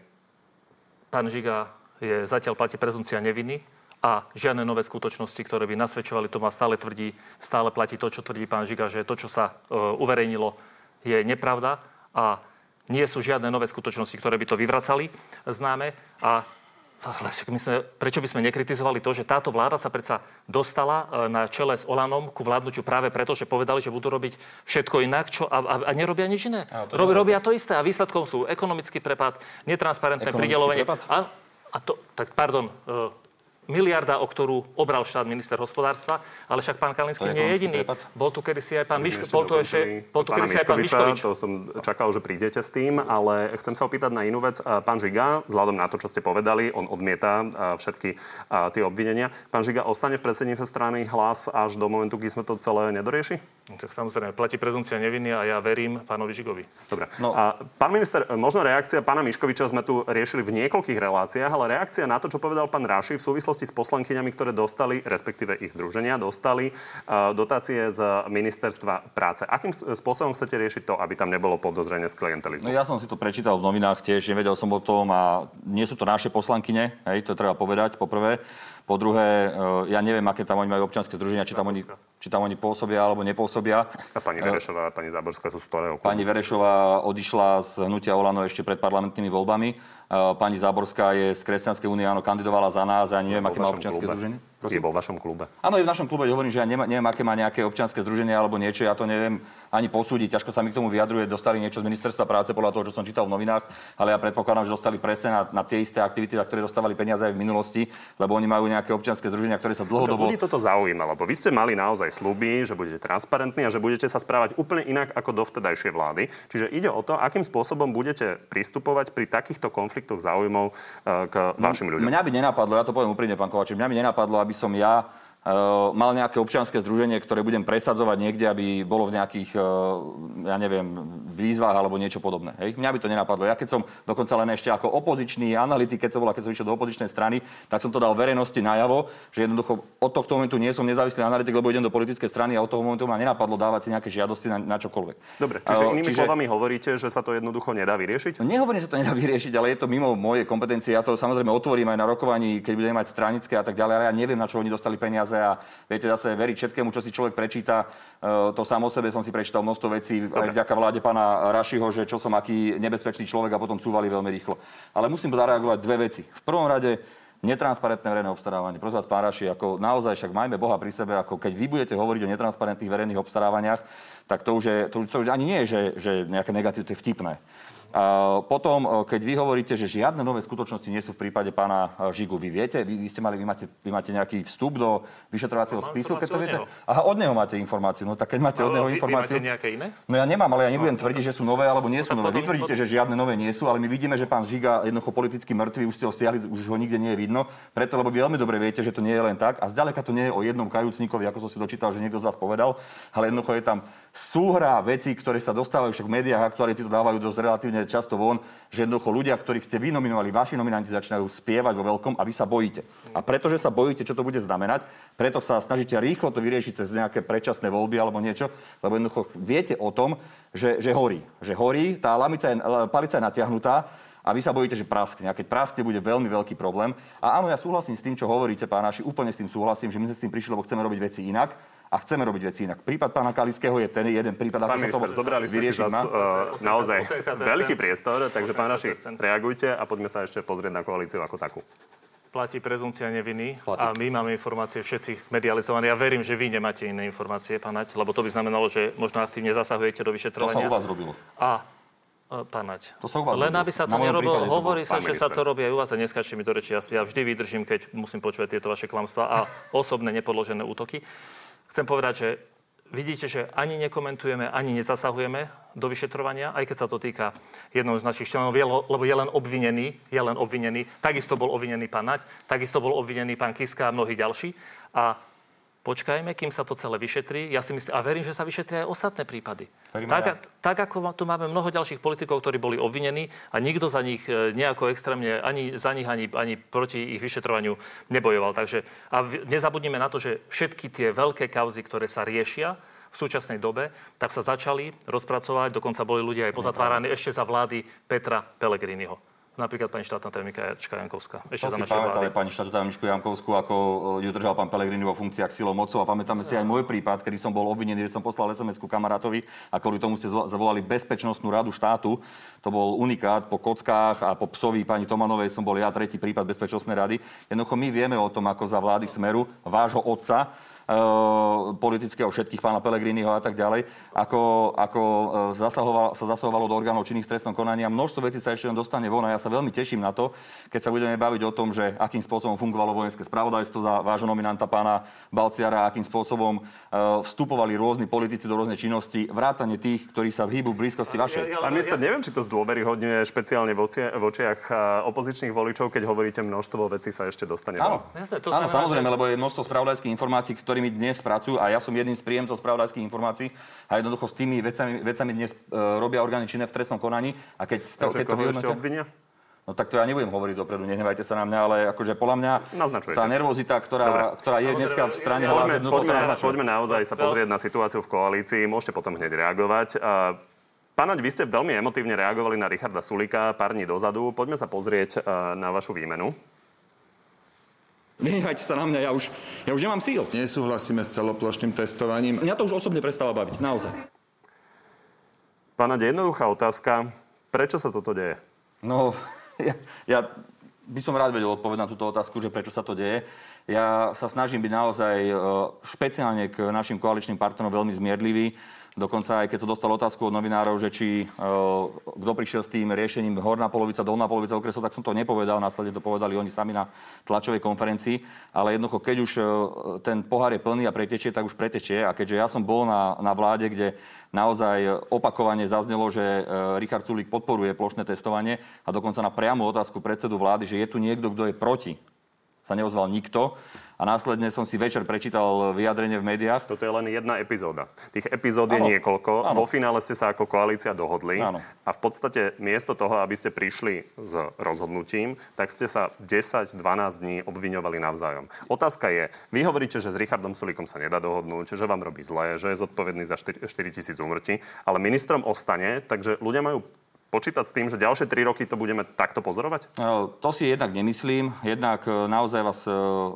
pán Žiga je zatiaľ platí prezumcia neviny a žiadne nové skutočnosti, ktoré by nasvedčovali tomu a stále tvrdí, stále platí to, čo tvrdí pán Žiga, že to, čo sa e, uverejnilo, je nepravda a nie sú žiadne nové skutočnosti, ktoré by to vyvracali známe a ale my sme, prečo by sme nekritizovali to, že táto vláda sa predsa dostala e, na čele s Olanom ku vládnutiu práve preto, že povedali, že budú robiť všetko inak čo, a, a, a nerobia nič iné. Rob, robia to isté a výsledkom sú ekonomický prepad, netransparentné pridelovanie. A, a to, tak pardon, e, miliarda, o ktorú obral štát minister hospodárstva, ale však pán Kalinský nie je jediný. Prepad. Bol tu kedysi aj pán Miško, bol tu ešte, bol tu kedysi aj pán Miškovič. To som čakal, že prídete s tým, ale chcem sa opýtať na inú vec. Pán Žiga, vzhľadom na to, čo ste povedali, on odmieta všetky tie obvinenia. Pán Žiga ostane v predsedníctve strany hlas až do momentu, kým sme to celé nedorieši? No, tak samozrejme, platí prezumcia neviny a ja verím pánovi Žigovi. Dobre. No. A pán minister, možno reakcia pána Miškoviča sme tu riešili v niekoľkých reláciách, ale reakcia na to, čo povedal pán Raši v súvislosti súvislosti s poslankyňami, ktoré dostali, respektíve ich združenia, dostali dotácie z ministerstva práce. Akým spôsobom chcete riešiť to, aby tam nebolo podozrenie z klientelizmu? No ja som si to prečítal v novinách tiež, nevedel som o tom a nie sú to naše poslankyne, hej, to treba povedať poprvé. Po druhé, e, ja neviem, aké tam oni majú občianske združenia, či tam, oni, či tam oni pôsobia alebo nepôsobia. A pani Verešová a pani Záborská sú z ktorého Pani Verešová odišla z hnutia Olano ešte pred parlamentnými voľbami pani Záborská je z Kresťanskej únie, áno, kandidovala za nás a neviem, aké má občianske združenie. Prosím? Je vo vašom klube. Áno, je v našom klube. Hovorím, že ja neviem, neviem, aké má nejaké občianske združenie alebo niečo. Ja to neviem ani posúdiť. Ťažko sa mi k tomu vyjadruje. Dostali niečo z ministerstva práce podľa toho, čo som čítal v novinách, ale ja predpokladám, že dostali presne na, na tie isté aktivity, za ktoré dostávali peniaze aj v minulosti, lebo oni majú nejaké občianske združenia, ktoré sa dlhodobo... Ľudí toto zaujíma, lebo vy ste mali naozaj sluby, že budete transparentní a že budete sa správať úplne inak ako dovtedajšie vlády. Čiže ide o to, akým spôsobom budete pristupovať pri takýchto konfliktoch záujmov eh, k vašim ľuďom. Mňa by nenapadlo, ja to poviem úprimne, pán Kovačev, mňa by nenapadlo, aby som ja mal nejaké občianske združenie, ktoré budem presadzovať niekde, aby bolo v nejakých, ja neviem, výzvach alebo niečo podobné. Hej? Mňa by to nenapadlo. Ja keď som dokonca len ešte ako opozičný analytik, keď som bol, keď som išiel do opozičnej strany, tak som to dal verejnosti najavo, že jednoducho od tohto momentu nie som nezávislý analytik, lebo idem do politickej strany a od toho momentu ma nenapadlo dávať si nejaké žiadosti na, na čokoľvek. Dobre, čiže inými čiže... slovami hovoríte, že sa to jednoducho nedá vyriešiť? No, nehovorím, že sa to nedá vyriešiť, ale je to mimo mojej kompetencie. Ja to samozrejme otvorím aj na rokovaní, keď budeme mať stranické a tak ďalej, ale ja neviem, na čo oni dostali peniaze a viete zase veriť všetkému, čo si človek prečíta. E, to sám o sebe som si prečítal množstvo vecí Dobre. aj vďaka vláde pána Rašiho, že čo som aký nebezpečný človek a potom cúvali veľmi rýchlo. Ale musím zareagovať dve veci. V prvom rade netransparentné verejné obstarávanie. Prosím vás, pán Raši, ako naozaj však majme Boha pri sebe, ako keď vy budete hovoriť o netransparentných verejných obstarávaniach, tak to už, je, to, to už ani nie je, že, že nejaké negatívne, to je vtipné. Potom, e, keď vy hovoríte, že žiadne nové skutočnosti nie sú v prípade pána e, Žigu, vy viete, vy, vy ste mali, vy máte, vy máte nejaký vstup do vyšetrovacieho no, spisu, keď to viete? Aha, od neho máte informáciu. No tak keď máte no, od neho vy, informáciu... Vy máte nejaké iné? No ja nemám, ale ja nebudem no, tvrdiť, že sú nové alebo nie sú nové. Vy tvrdíte, že žiadne nové nie sú, ale my vidíme, že pán Žiga jednoducho politicky mŕtvy, už ste ho stiahli, už ho nikde nie je vidno. Preto, lebo vy veľmi dobre viete, že to nie je len tak. A zďaleka to nie je o jednom kajúcníkovi, ako som si dočítal, že niekto z vás povedal, ale jednoducho je tam súhra veci, ktoré sa dostávajú však v médiách, aktuality to dávajú dosť relatívne často von, že jednoducho ľudia, ktorých ste vy nominovali, vaši nominanti začínajú spievať vo veľkom a vy sa bojíte. A pretože sa bojíte, čo to bude znamenať, preto sa snažíte rýchlo to vyriešiť cez nejaké predčasné voľby alebo niečo, lebo jednoducho viete o tom, že, že horí. Že horí, tá lamica je, palica je natiahnutá a vy sa bojíte, že praskne. A keď praskne, bude veľmi veľký problém. A áno, ja súhlasím s tým, čo hovoríte, pán Naši, úplne s tým súhlasím, že my sme s tým prišli, lebo chceme robiť veci inak a chceme robiť veci inak. Prípad pána Kalického je ten jeden prípad, pán minister, to zobrali ste si zas, uh, naozaj veľký priestor, takže pán Raši, reagujte a poďme sa ešte pozrieť na koalíciu ako takú platí prezumcia neviny platí. a my máme informácie všetci medializované. Ja verím, že vy nemáte iné informácie, pán Nať, lebo to by znamenalo, že možno aktívne zasahujete do vyšetrovania. To sa u vás robilo. A e, Pán Nať. To sa u vás Len aby sa to nerobilo, hovorí sa, že sa to robí aj u vás a neskáčte mi do reči. Ja, ja vždy vydržím, keď musím počúvať tieto vaše klamstvá a osobné nepodložené útoky. Chcem povedať, že vidíte, že ani nekomentujeme, ani nezasahujeme do vyšetrovania, aj keď sa to týka jedného z našich členov, lebo je len obvinený, je len obvinený. Takisto bol obvinený pán Nať, takisto bol obvinený pán Kiska a mnohí ďalší. A Počkajme, kým sa to celé vyšetrí. Ja si myslím, a verím, že sa vyšetria aj ostatné prípady. Tak, ja. tak ako tu máme mnoho ďalších politikov, ktorí boli obvinení a nikto za nich e, nejako extrémne ani za nich, ani, ani proti ich vyšetrovaniu nebojoval. Takže a nezabudnime na to, že všetky tie veľké kauzy, ktoré sa riešia, v súčasnej dobe, tak sa začali rozpracovať, dokonca boli ľudia aj pozatváraní ešte za vlády Petra Pellegriniho napríklad pani štátna tajomníka Jankovská. Ešte To si pamätáme pani štátnu tajomničku Jankovskú, ako e, ju držal pán Pelegrini vo funkciách silou mocou a pamätáme si aj môj prípad, kedy som bol obvinený, že som poslal sms kamarátovi a kvôli tomu ste zavolali Bezpečnostnú radu štátu. To bol unikát po kockách a po psovi pani Tomanovej som bol ja tretí prípad Bezpečnostnej rady. Jednoducho my vieme o tom, ako za vlády Smeru, vášho otca, politického všetkých, pána Pelegriniho a tak ďalej, ako, ako e, zasahoval, sa zasahovalo do orgánov činných v trestnom konaní a množstvo vecí sa ešte len dostane von a ja sa veľmi teším na to, keď sa budeme baviť o tom, že akým spôsobom fungovalo vojenské spravodajstvo za vášho nominanta pána Balciara, akým spôsobom e, vstupovali rôzni politici do rôznej činnosti, vrátane tých, ktorí sa hýbu v blízkosti vašej. Pán minister, neviem, či to zdôveryhodňuje špeciálne v, oci- v očiach opozičných voličov, keď hovoríte množstvo vecí sa ešte dostane Áno, von. Jasné, to Áno samozrejme, že- lebo je množstvo spravodajských informácií, ktorými dnes pracujú a ja som jedným z príjemcov spravodajských informácií a jednoducho s tými vecami, vecami dnes e, robia orgány činné v trestnom konaní a keď, to, Takže keď to vyhodnotia... obvinia? No tak to ja nebudem hovoriť dopredu, nehnevajte sa na mňa, ale akože podľa mňa Naznačujete. tá nervozita, ktorá, ktorá je dneska v strane hlas Poďme, jednoducho poďme, poďme naozaj sa pozrieť na situáciu v koalícii. Môžete potom hneď reagovať. Pán vy ste veľmi emotívne reagovali na Richarda Sulika pár dní dozadu. Poďme sa pozrieť a, na vašu výmenu. Nehnevajte sa na mňa, ja už, ja už nemám síl. Nesúhlasíme s celoplošným testovaním. Mňa to už osobne prestáva baviť, naozaj. Pán Naď, jednoduchá otázka. Prečo sa toto deje? No, <laughs> ja, ja by som rád vedel odpovedať na túto otázku, že prečo sa to deje. Ja sa snažím byť naozaj e, špeciálne k našim koaličným partnerom veľmi zmierlivý. Dokonca aj keď som dostal otázku od novinárov, že či e, kto prišiel s tým riešením horná polovica, dolná polovica okresov, tak som to nepovedal. Následne to povedali oni sami na tlačovej konferencii. Ale jednoducho, keď už e, ten pohár je plný a pretečie, tak už pretečie. A keďže ja som bol na, na vláde, kde naozaj opakovane zaznelo, že e, Richard Sulik podporuje plošné testovanie a dokonca na priamu otázku predsedu vlády, že je tu niekto, kto je proti, sa neozval nikto. A následne som si večer prečítal vyjadrenie v médiách. Toto je len jedna epizóda. Tých epizód je niekoľko. Áno. Vo finále ste sa ako koalícia dohodli. Áno. A v podstate miesto toho, aby ste prišli s rozhodnutím, tak ste sa 10-12 dní obviňovali navzájom. Otázka je, vy hovoríte, že s Richardom Sulikom sa nedá dohodnúť, že vám robí zle, že je zodpovedný za 4 tisíc úmrtí, ale ministrom ostane, takže ľudia majú počítať s tým, že ďalšie 3 roky to budeme takto pozorovať? No, To si jednak nemyslím. Jednak e, naozaj vás, e,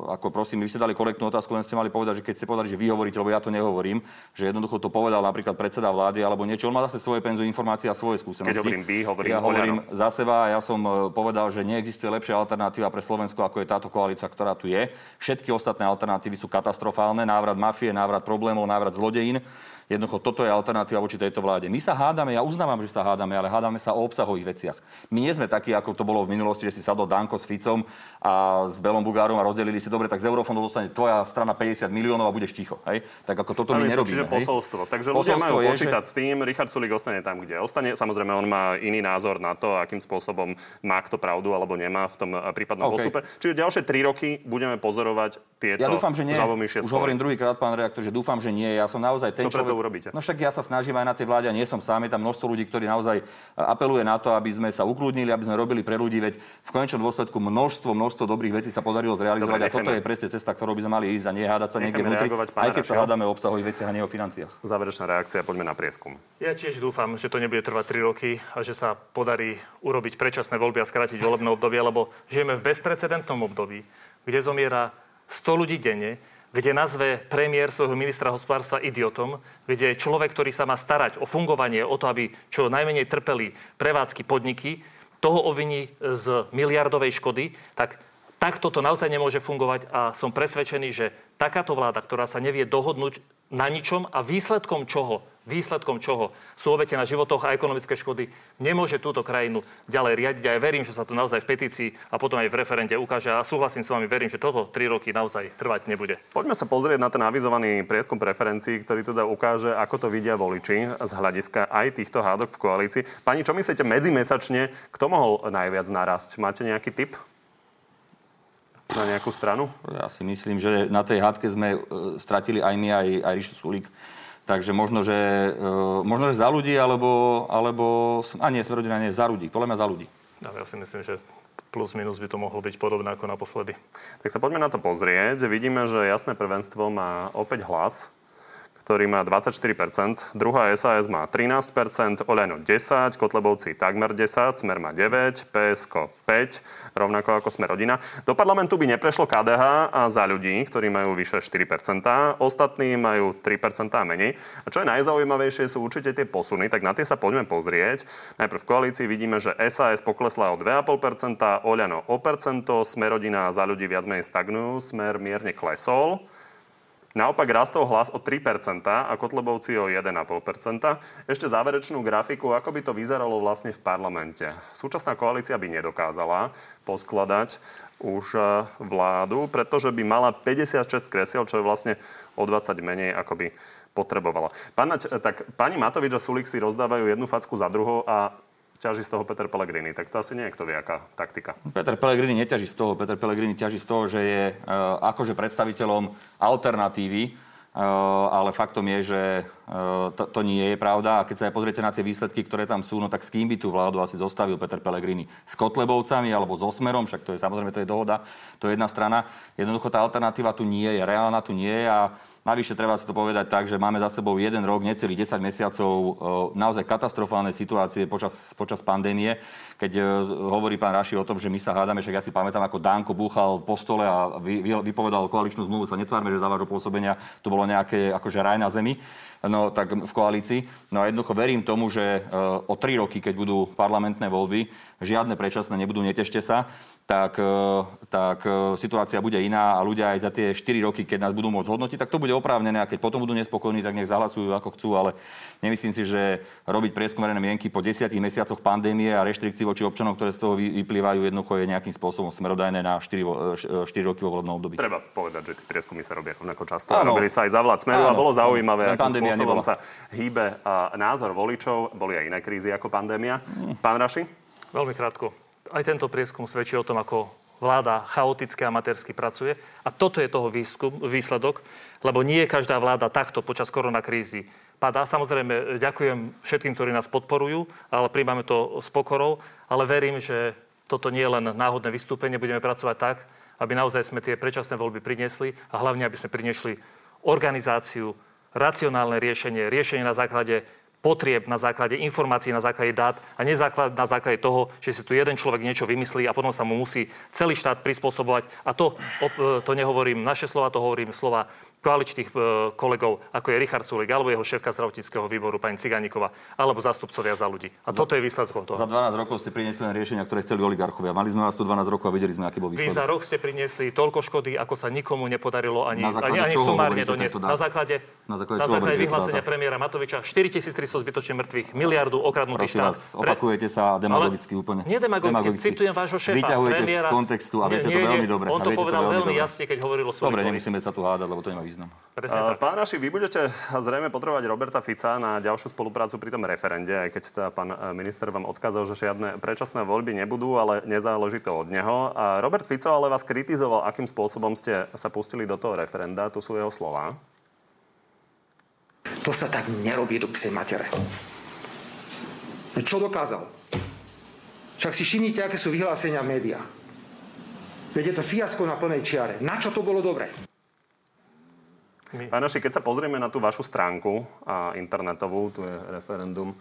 ako prosím, vy ste dali korektnú otázku, len ste mali povedať, že keď ste povedali, že vy hovoríte, lebo ja to nehovorím, že jednoducho to povedal napríklad predseda vlády alebo niečo. On má zase svoje penzu informácie a svoje skúsenosti. Keď hovorím vy, hovorím ja hovorím Oľano. za seba a ja som e, povedal, že neexistuje lepšia alternatíva pre Slovensko, ako je táto koalícia, ktorá tu je. Všetky ostatné alternatívy sú katastrofálne. Návrat mafie, návrat problémov, návrat zlodejín. Jednoducho toto je alternatíva voči tejto vláde. My sa hádame, ja uznávam, že sa hádame, ale hádame sa o obsahových veciach. My nie sme takí, ako to bolo v minulosti, že si sadol Danko s Ficom a s Belom Bugárom a rozdelili si dobre, tak z eurofondov dostane tvoja strana 50 miliónov a budeš ticho. Hej? Tak ako toto my nerobíme. Čiže hej? posolstvo. Takže ľudia Posolstvo majú je, počítať s tým, Richard Sulik ostane tam, kde ostane. Samozrejme, on má iný názor na to, akým spôsobom má kto pravdu alebo nemá v tom eh, prípadnom OK. postupe. Čiže ďalšie tri roky budeme pozorovať tieto Ja dúfam, že nie. Už hovorím druhýkrát, pán reaktor, že dúfam, že nie. Ja som naozaj ten Čo človek... urobíte? No však ja sa snažím aj na tej vláde a nie som sám. Je tam množstvo ľudí, ktorí naozaj e, apeluje na to, aby sme sa ukludnili, aby sme robili pre ľudí, veď v konečnom dôsledku množstvo, množstvo dobrých vecí sa podarilo zrealizovať Dobre, a toto je presne cesta, ktorou by sme mali ísť a nie hádať sa niekde vnútri, aj keď sa hádame o obsahových veciach a nie o financiách. Záverečná reakcia, poďme na prieskum. Ja tiež dúfam, že to nebude trvať 3 roky a že sa podarí urobiť predčasné voľby a skrátiť volebné obdobie, lebo žijeme v bezprecedentnom období, kde zomiera 100 ľudí denne, kde nazve premiér svojho ministra hospodárstva idiotom, kde človek, ktorý sa má starať o fungovanie, o to, aby čo najmenej trpeli prevádzky podniky, toho obviní z miliardovej škody, tak takto to naozaj nemôže fungovať a som presvedčený, že takáto vláda, ktorá sa nevie dohodnúť na ničom a výsledkom čoho, výsledkom čoho sú obete na životoch a ekonomické škody, nemôže túto krajinu ďalej riadiť. A ja verím, že sa to naozaj v petícii a potom aj v referende ukáže. A súhlasím s vami, verím, že toto tri roky naozaj trvať nebude. Poďme sa pozrieť na ten avizovaný prieskum preferencií, ktorý teda ukáže, ako to vidia voliči z hľadiska aj týchto hádok v koalícii. Pani, čo myslíte medzimesačne, kto mohol najviac narásť? Máte nejaký tip? Na nejakú stranu? Ja si myslím, že na tej hádke sme e, stratili aj my, aj, aj Ríšu Sulík. Takže možno, že, e, možno, že za ľudí, alebo, alebo... A nie, sme rodina, nie, za ľudí. Podľa mňa za ľudí. Ja si myslím, že plus minus by to mohlo byť podobné ako naposledy. Tak sa poďme na to pozrieť. Vidíme, že jasné prvenstvo má opäť hlas, ktorý má 24%, druhá SAS má 13%, Oľano 10, Kotlebovci takmer 10, Smer má 9, PSK 5, rovnako ako Smer rodina. Do parlamentu by neprešlo KDH a za ľudí, ktorí majú vyše 4%, ostatní majú 3% a menej. A čo je najzaujímavejšie, sú určite tie posuny, tak na tie sa poďme pozrieť. Najprv v koalícii vidíme, že SAS poklesla o 2,5%, Oľano o percento, Smer rodina za ľudí viac menej stagnujú, Smer mierne klesol. Naopak rastol hlas o 3% a Kotlebovci o 1,5%. Ešte záverečnú grafiku, ako by to vyzeralo vlastne v parlamente. Súčasná koalícia by nedokázala poskladať už e, vládu, pretože by mala 56 kresiel, čo je vlastne o 20 menej, ako by potrebovala. Pán, tak pani Matovič a Sulik si rozdávajú jednu facku za druhou a ťaží z toho Peter Pellegrini. Tak to asi nie je kto vie, aká taktika. Peter Pellegrini neťaží z toho. Peter Pellegrini ťaží z toho, že je uh, akože predstaviteľom alternatívy, uh, ale faktom je, že uh, to, to nie je pravda. A keď sa aj pozriete na tie výsledky, ktoré tam sú, no tak s kým by tú vládu asi zostavil Peter Pellegrini? S Kotlebovcami alebo so Smerom? Však to je samozrejme, to je dohoda, to je jedna strana. Jednoducho tá alternatíva tu nie je, reálna tu nie je a Navyše treba si to povedať tak, že máme za sebou jeden rok, necelých 10 mesiacov naozaj katastrofálne situácie počas, počas pandémie. Keď e, hovorí pán Raši o tom, že my sa hádame, však ja si pamätám, ako Dánko búchal po stole a vy, vy, vypovedal koaličnú zmluvu, sa netvárme, že za vášho pôsobenia to bolo nejaké akože raj na zemi no, tak v koalícii. No a jednoducho verím tomu, že e, o tri roky, keď budú parlamentné voľby, žiadne predčasné nebudú, netešte sa, tak, e, tak e, situácia bude iná a ľudia aj za tie 4 roky, keď nás budú môcť hodnotiť, tak to bude oprávnené a keď potom budú nespokojní, tak nech zahlasujú ako chcú, ale nemyslím si, že robiť prieskum verejnej mienky po 10 mesiacoch pandémie a reštrikcií voči občanom, ktoré z toho vyplývajú, jednoducho je nejakým spôsobom smerodajné na 4, 4 e, roky vo volebnom období. Treba povedať, že tie prieskumy sa robia rovnako často. Áno. Robili sa aj za vlád smeru áno. a bolo zaujímavé, akým spôsobom nebola. sa hýbe názor voličov. Boli aj iné krízy ako pandémia. Mm. Pán Raši? Veľmi krátko aj tento prieskum svedčí o tom, ako vláda chaoticky a amatérsky pracuje. A toto je toho výskum, výsledok, lebo nie každá vláda takto počas koronakrízy padá. Samozrejme, ďakujem všetkým, ktorí nás podporujú, ale príjmame to s pokorou. Ale verím, že toto nie je len náhodné vystúpenie. Budeme pracovať tak, aby naozaj sme tie predčasné voľby priniesli a hlavne, aby sme priniesli organizáciu, racionálne riešenie, riešenie na základe potrieb na základe informácií, na základe dát a nezáklad na základe toho, že si tu jeden človek niečo vymyslí a potom sa mu musí celý štát prispôsobovať. A to, to nehovorím naše slova, to hovorím slova koaličných e, kolegov, ako je Richard Sulik, alebo jeho šéfka zdravotníckého výboru, pani Ciganíková, alebo zástupcovia za ľudí. A toto je výsledkom toho. Za 12 rokov ste priniesli len riešenia, ktoré chceli oligarchovia. Mali sme vás tu 12 rokov a videli sme, aký bol výsledok. Vy za rok ste priniesli toľko škody, ako sa nikomu nepodarilo ani, ani, ani sumárne doniesť. Na základe, na základe, na základe vyhlásenia premiéra Matoviča 4300 zbytočne mŕtvych, miliardu okradnutých štát. Vás, opakujete sa demagogicky úplne. Nie demagogicky, citujem vášho šéfa, premiéra. z kontextu a viete to veľmi dobre. On to povedal veľmi jasne, keď hovoril o Dobre, nemusíme sa tu hádať, lebo to nemá význam. Pán Raši, vy budete zrejme potrebovať Roberta Fica na ďalšiu spoluprácu pri tom referende, aj keď teda pán eh, minister vám odkázal, že žiadne predčasné voľby nebudú, ale nezáleží to od neho. A Robert Fico ale vás kritizoval, akým spôsobom ste sa pustili do toho referenda. Tu sú jeho slova. To sa tak nerobí do psej matere. Čo dokázal? Však si všimnite, aké sú vyhlásenia v médiách. Veď je to fiasko na plnej čiare. Na čo to bolo dobre? Pán keď sa pozrieme na tú vašu stránku a internetovú, tu je referendum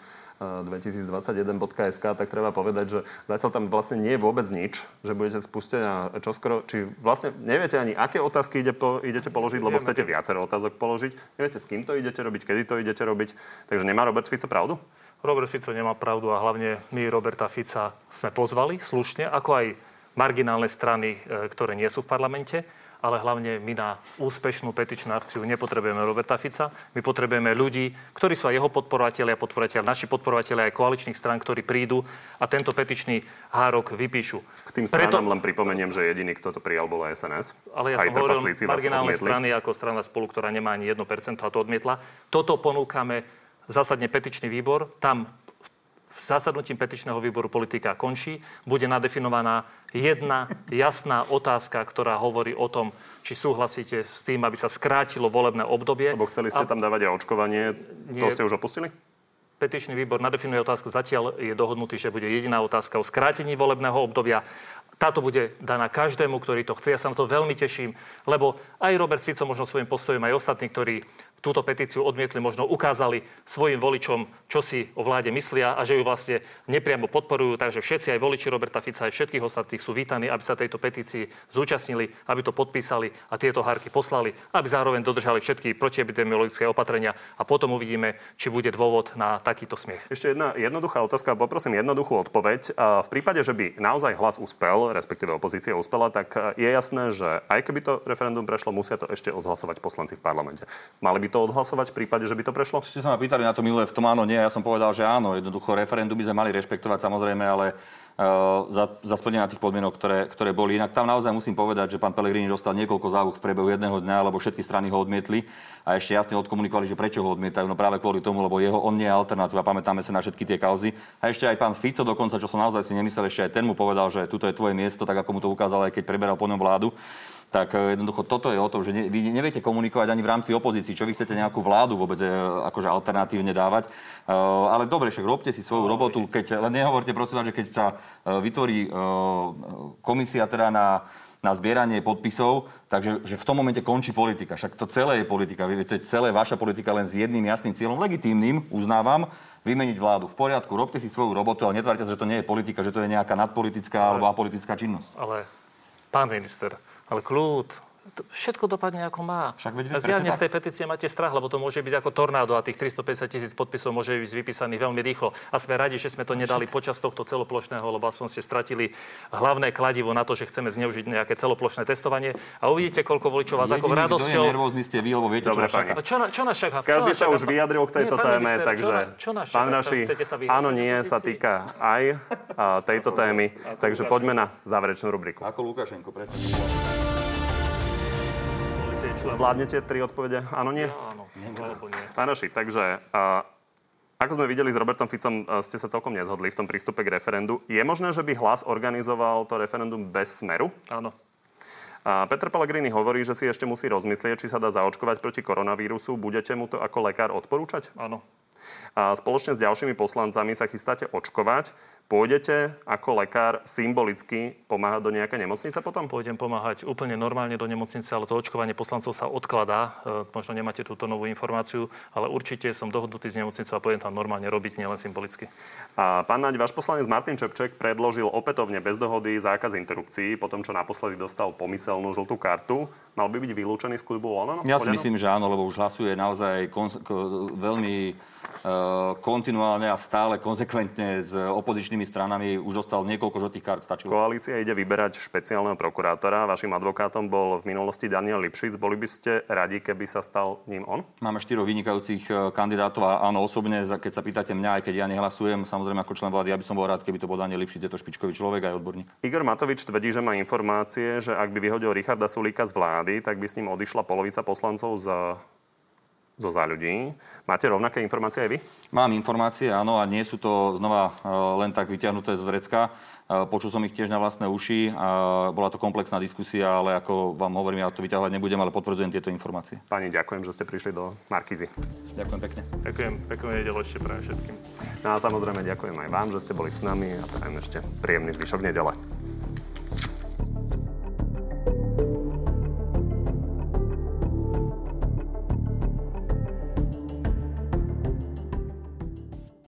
2021.sk, tak treba povedať, že zatiaľ tam vlastne nie je vôbec nič, že budete spustiť a čoskoro, či vlastne neviete ani, aké otázky ide po, idete položiť, lebo chcete viacero otázok položiť, neviete, s kým to idete robiť, kedy to idete robiť, takže nemá Robert Fico pravdu? Robert Fico nemá pravdu a hlavne my Roberta Fica sme pozvali slušne, ako aj marginálne strany, e, ktoré nie sú v parlamente ale hlavne my na úspešnú petičnú akciu nepotrebujeme Roberta Fica. My potrebujeme ľudí, ktorí sú aj jeho podporovatelia, podporovatelia, naši podporovatelia aj koaličných strán, ktorí prídu a tento petičný hárok vypíšu. K tým stranám Preto... len pripomeniem, že jediný, kto to prijal, bola SNS. Ale ja aj som hovoril marginálne strany ako strana spolu, ktorá nemá ani 1% a to odmietla. Toto ponúkame zásadne petičný výbor. Tam zasadnutím petičného výboru politika končí, bude nadefinovaná jedna jasná otázka, ktorá hovorí o tom, či súhlasíte s tým, aby sa skrátilo volebné obdobie. Lebo chceli ste a... tam dávať aj očkovanie, to Nie... ste už opustili? Petičný výbor nadefinuje otázku. Zatiaľ je dohodnutý, že bude jediná otázka o skrátení volebného obdobia. Táto bude daná každému, ktorý to chce. Ja sa na to veľmi teším, lebo aj Robert Fico možno svojim postojom, aj ostatní, ktorí túto petíciu odmietli, možno ukázali svojim voličom, čo si o vláde myslia a že ju vlastne nepriamo podporujú. Takže všetci, aj voliči Roberta Fica, aj všetkých ostatných sú vítaní, aby sa tejto petícii zúčastnili, aby to podpísali a tieto hárky poslali, aby zároveň dodržali všetky protiepidemiologické opatrenia a potom uvidíme, či bude dôvod na takýto smiech. Ešte jedna jednoduchá otázka, poprosím jednoduchú odpoveď. V prípade, že by naozaj hlas uspel, respektíve opozícia uspela, tak je jasné, že aj keby to referendum prešlo, musia to ešte odhlasovať poslanci v parlamente. Mali by to odhlasovať v prípade, že by to prešlo? Ste sa ma pýtali na to minulé, v tom áno, nie. Ja som povedal, že áno. Jednoducho referendum by sme mali rešpektovať samozrejme, ale uh, za, za tých podmienok, ktoré, ktoré boli. Inak tam naozaj musím povedať, že pán Pellegrini dostal niekoľko závuk v priebehu jedného dňa, lebo všetky strany ho odmietli a ešte jasne odkomunikovali, že prečo ho odmietajú. No práve kvôli tomu, lebo jeho on nie je alternatíva. Pamätáme sa na všetky tie kauzy. A ešte aj pán Fico dokonca, čo som naozaj si nemyslel, ešte aj ten mu povedal, že tuto je tvoje miesto, tak ako mu to ukázal aj keď preberal po ňom vládu tak e, jednoducho toto je o tom, že ne, vy neviete komunikovať ani v rámci opozícii, čo vy chcete nejakú vládu vôbec e, akože alternatívne dávať. Uh, ale dobre, však robte si svoju no, robotu, keď, len nehovorte prosím vás, že keď sa uh, vytvorí uh, komisia teda na na zbieranie podpisov, takže že v tom momente končí politika. Však to celé je politika. To je celé vaša politika len s jedným jasným cieľom, legitímnym, uznávam, vymeniť vládu. V poriadku, robte si svoju robotu, ale netvárte sa, že to nie je politika, že to je nejaká nadpolitická ale, alebo apolitická činnosť. Ale, pán minister, ale kľud, všetko dopadne ako má. Však veď Zjavne z tej petície máte strach, lebo to môže byť ako tornádo a tých 350 tisíc podpisov môže byť vypísaných veľmi rýchlo. A sme radi, že sme to nedali počas tohto celoplošného, lebo aspoň ste stratili hlavné kladivo na to, že chceme zneužiť nejaké celoplošné testovanie. A uvidíte, koľko voličov vás ako radosťou... Je nervózny ste vy, lebo viete, Dobre, čo čaká. Čo, čo nás čaká? Každý sa už vyjadril k tejto Nie, téme, minister, takže čo, čo pán Naši, áno, nie sa týka aj tejto témy. Takže poďme na záverečnú rubriku. Ako Lukašenko, presne. Zvládnete tri odpovede? Áno, nie? Áno, alebo nie. Pán Raši, takže uh, ako sme videli s Robertom Ficom, uh, ste sa celkom nezhodli v tom prístupe k referendu. Je možné, že by hlas organizoval to referendum bez smeru? Áno. A Petr Pellegrini hovorí, že si ešte musí rozmyslieť, či sa dá zaočkovať proti koronavírusu. Budete mu to ako lekár odporúčať? Áno. A spoločne s ďalšími poslancami sa chystáte očkovať. Pôjdete ako lekár symbolicky pomáhať do nejakej nemocnice potom? Pôjdem pomáhať úplne normálne do nemocnice, ale to očkovanie poslancov sa odkladá. E, možno nemáte túto novú informáciu, ale určite som dohodnutý s nemocnicou a pôjdem tam normálne robiť, nielen symbolicky. A pán Naď, váš poslanec Martin Čepček predložil opätovne bez dohody zákaz interrupcií, potom čo naposledy dostal pomyselnú žltú kartu. Mal by byť vylúčený z klubu Olano? Ja si myslím, že áno, lebo už hlasuje naozaj kons- veľmi Eh, kontinuálne a stále konsekventne s opozičnými stranami už dostal niekoľko žltých kart. Stačilo. Koalícia ide vyberať špeciálneho prokurátora. Vašim advokátom bol v minulosti Daniel Lipšic. Boli by ste radi, keby sa stal ním on? Máme štyroch vynikajúcich eh, kandidátov a áno, osobne, keď sa pýtate mňa, aj keď ja nehlasujem, samozrejme ako člen vlády, ja by som bol rád, keby to bol Daniel Lipšic, je to špičkový človek aj odborník. Igor Matovič tvrdí, že má informácie, že ak by vyhodil Richarda Sulíka z vlády, tak by s ním odišla polovica poslancov z zo za ľudí. Máte rovnaké informácie aj vy? Mám informácie, áno, a nie sú to znova e, len tak vyťahnuté z vrecka. E, počul som ich tiež na vlastné uši. A bola to komplexná diskusia, ale ako vám hovorím, ja to vyťahovať nebudem, ale potvrdzujem tieto informácie. Pani, ďakujem, že ste prišli do Markizy. Ďakujem pekne. Ďakujem, peknú nedelu ešte pre všetkým. No a samozrejme ďakujem aj vám, že ste boli s nami a prajem ešte príjemný zvyšok nedele.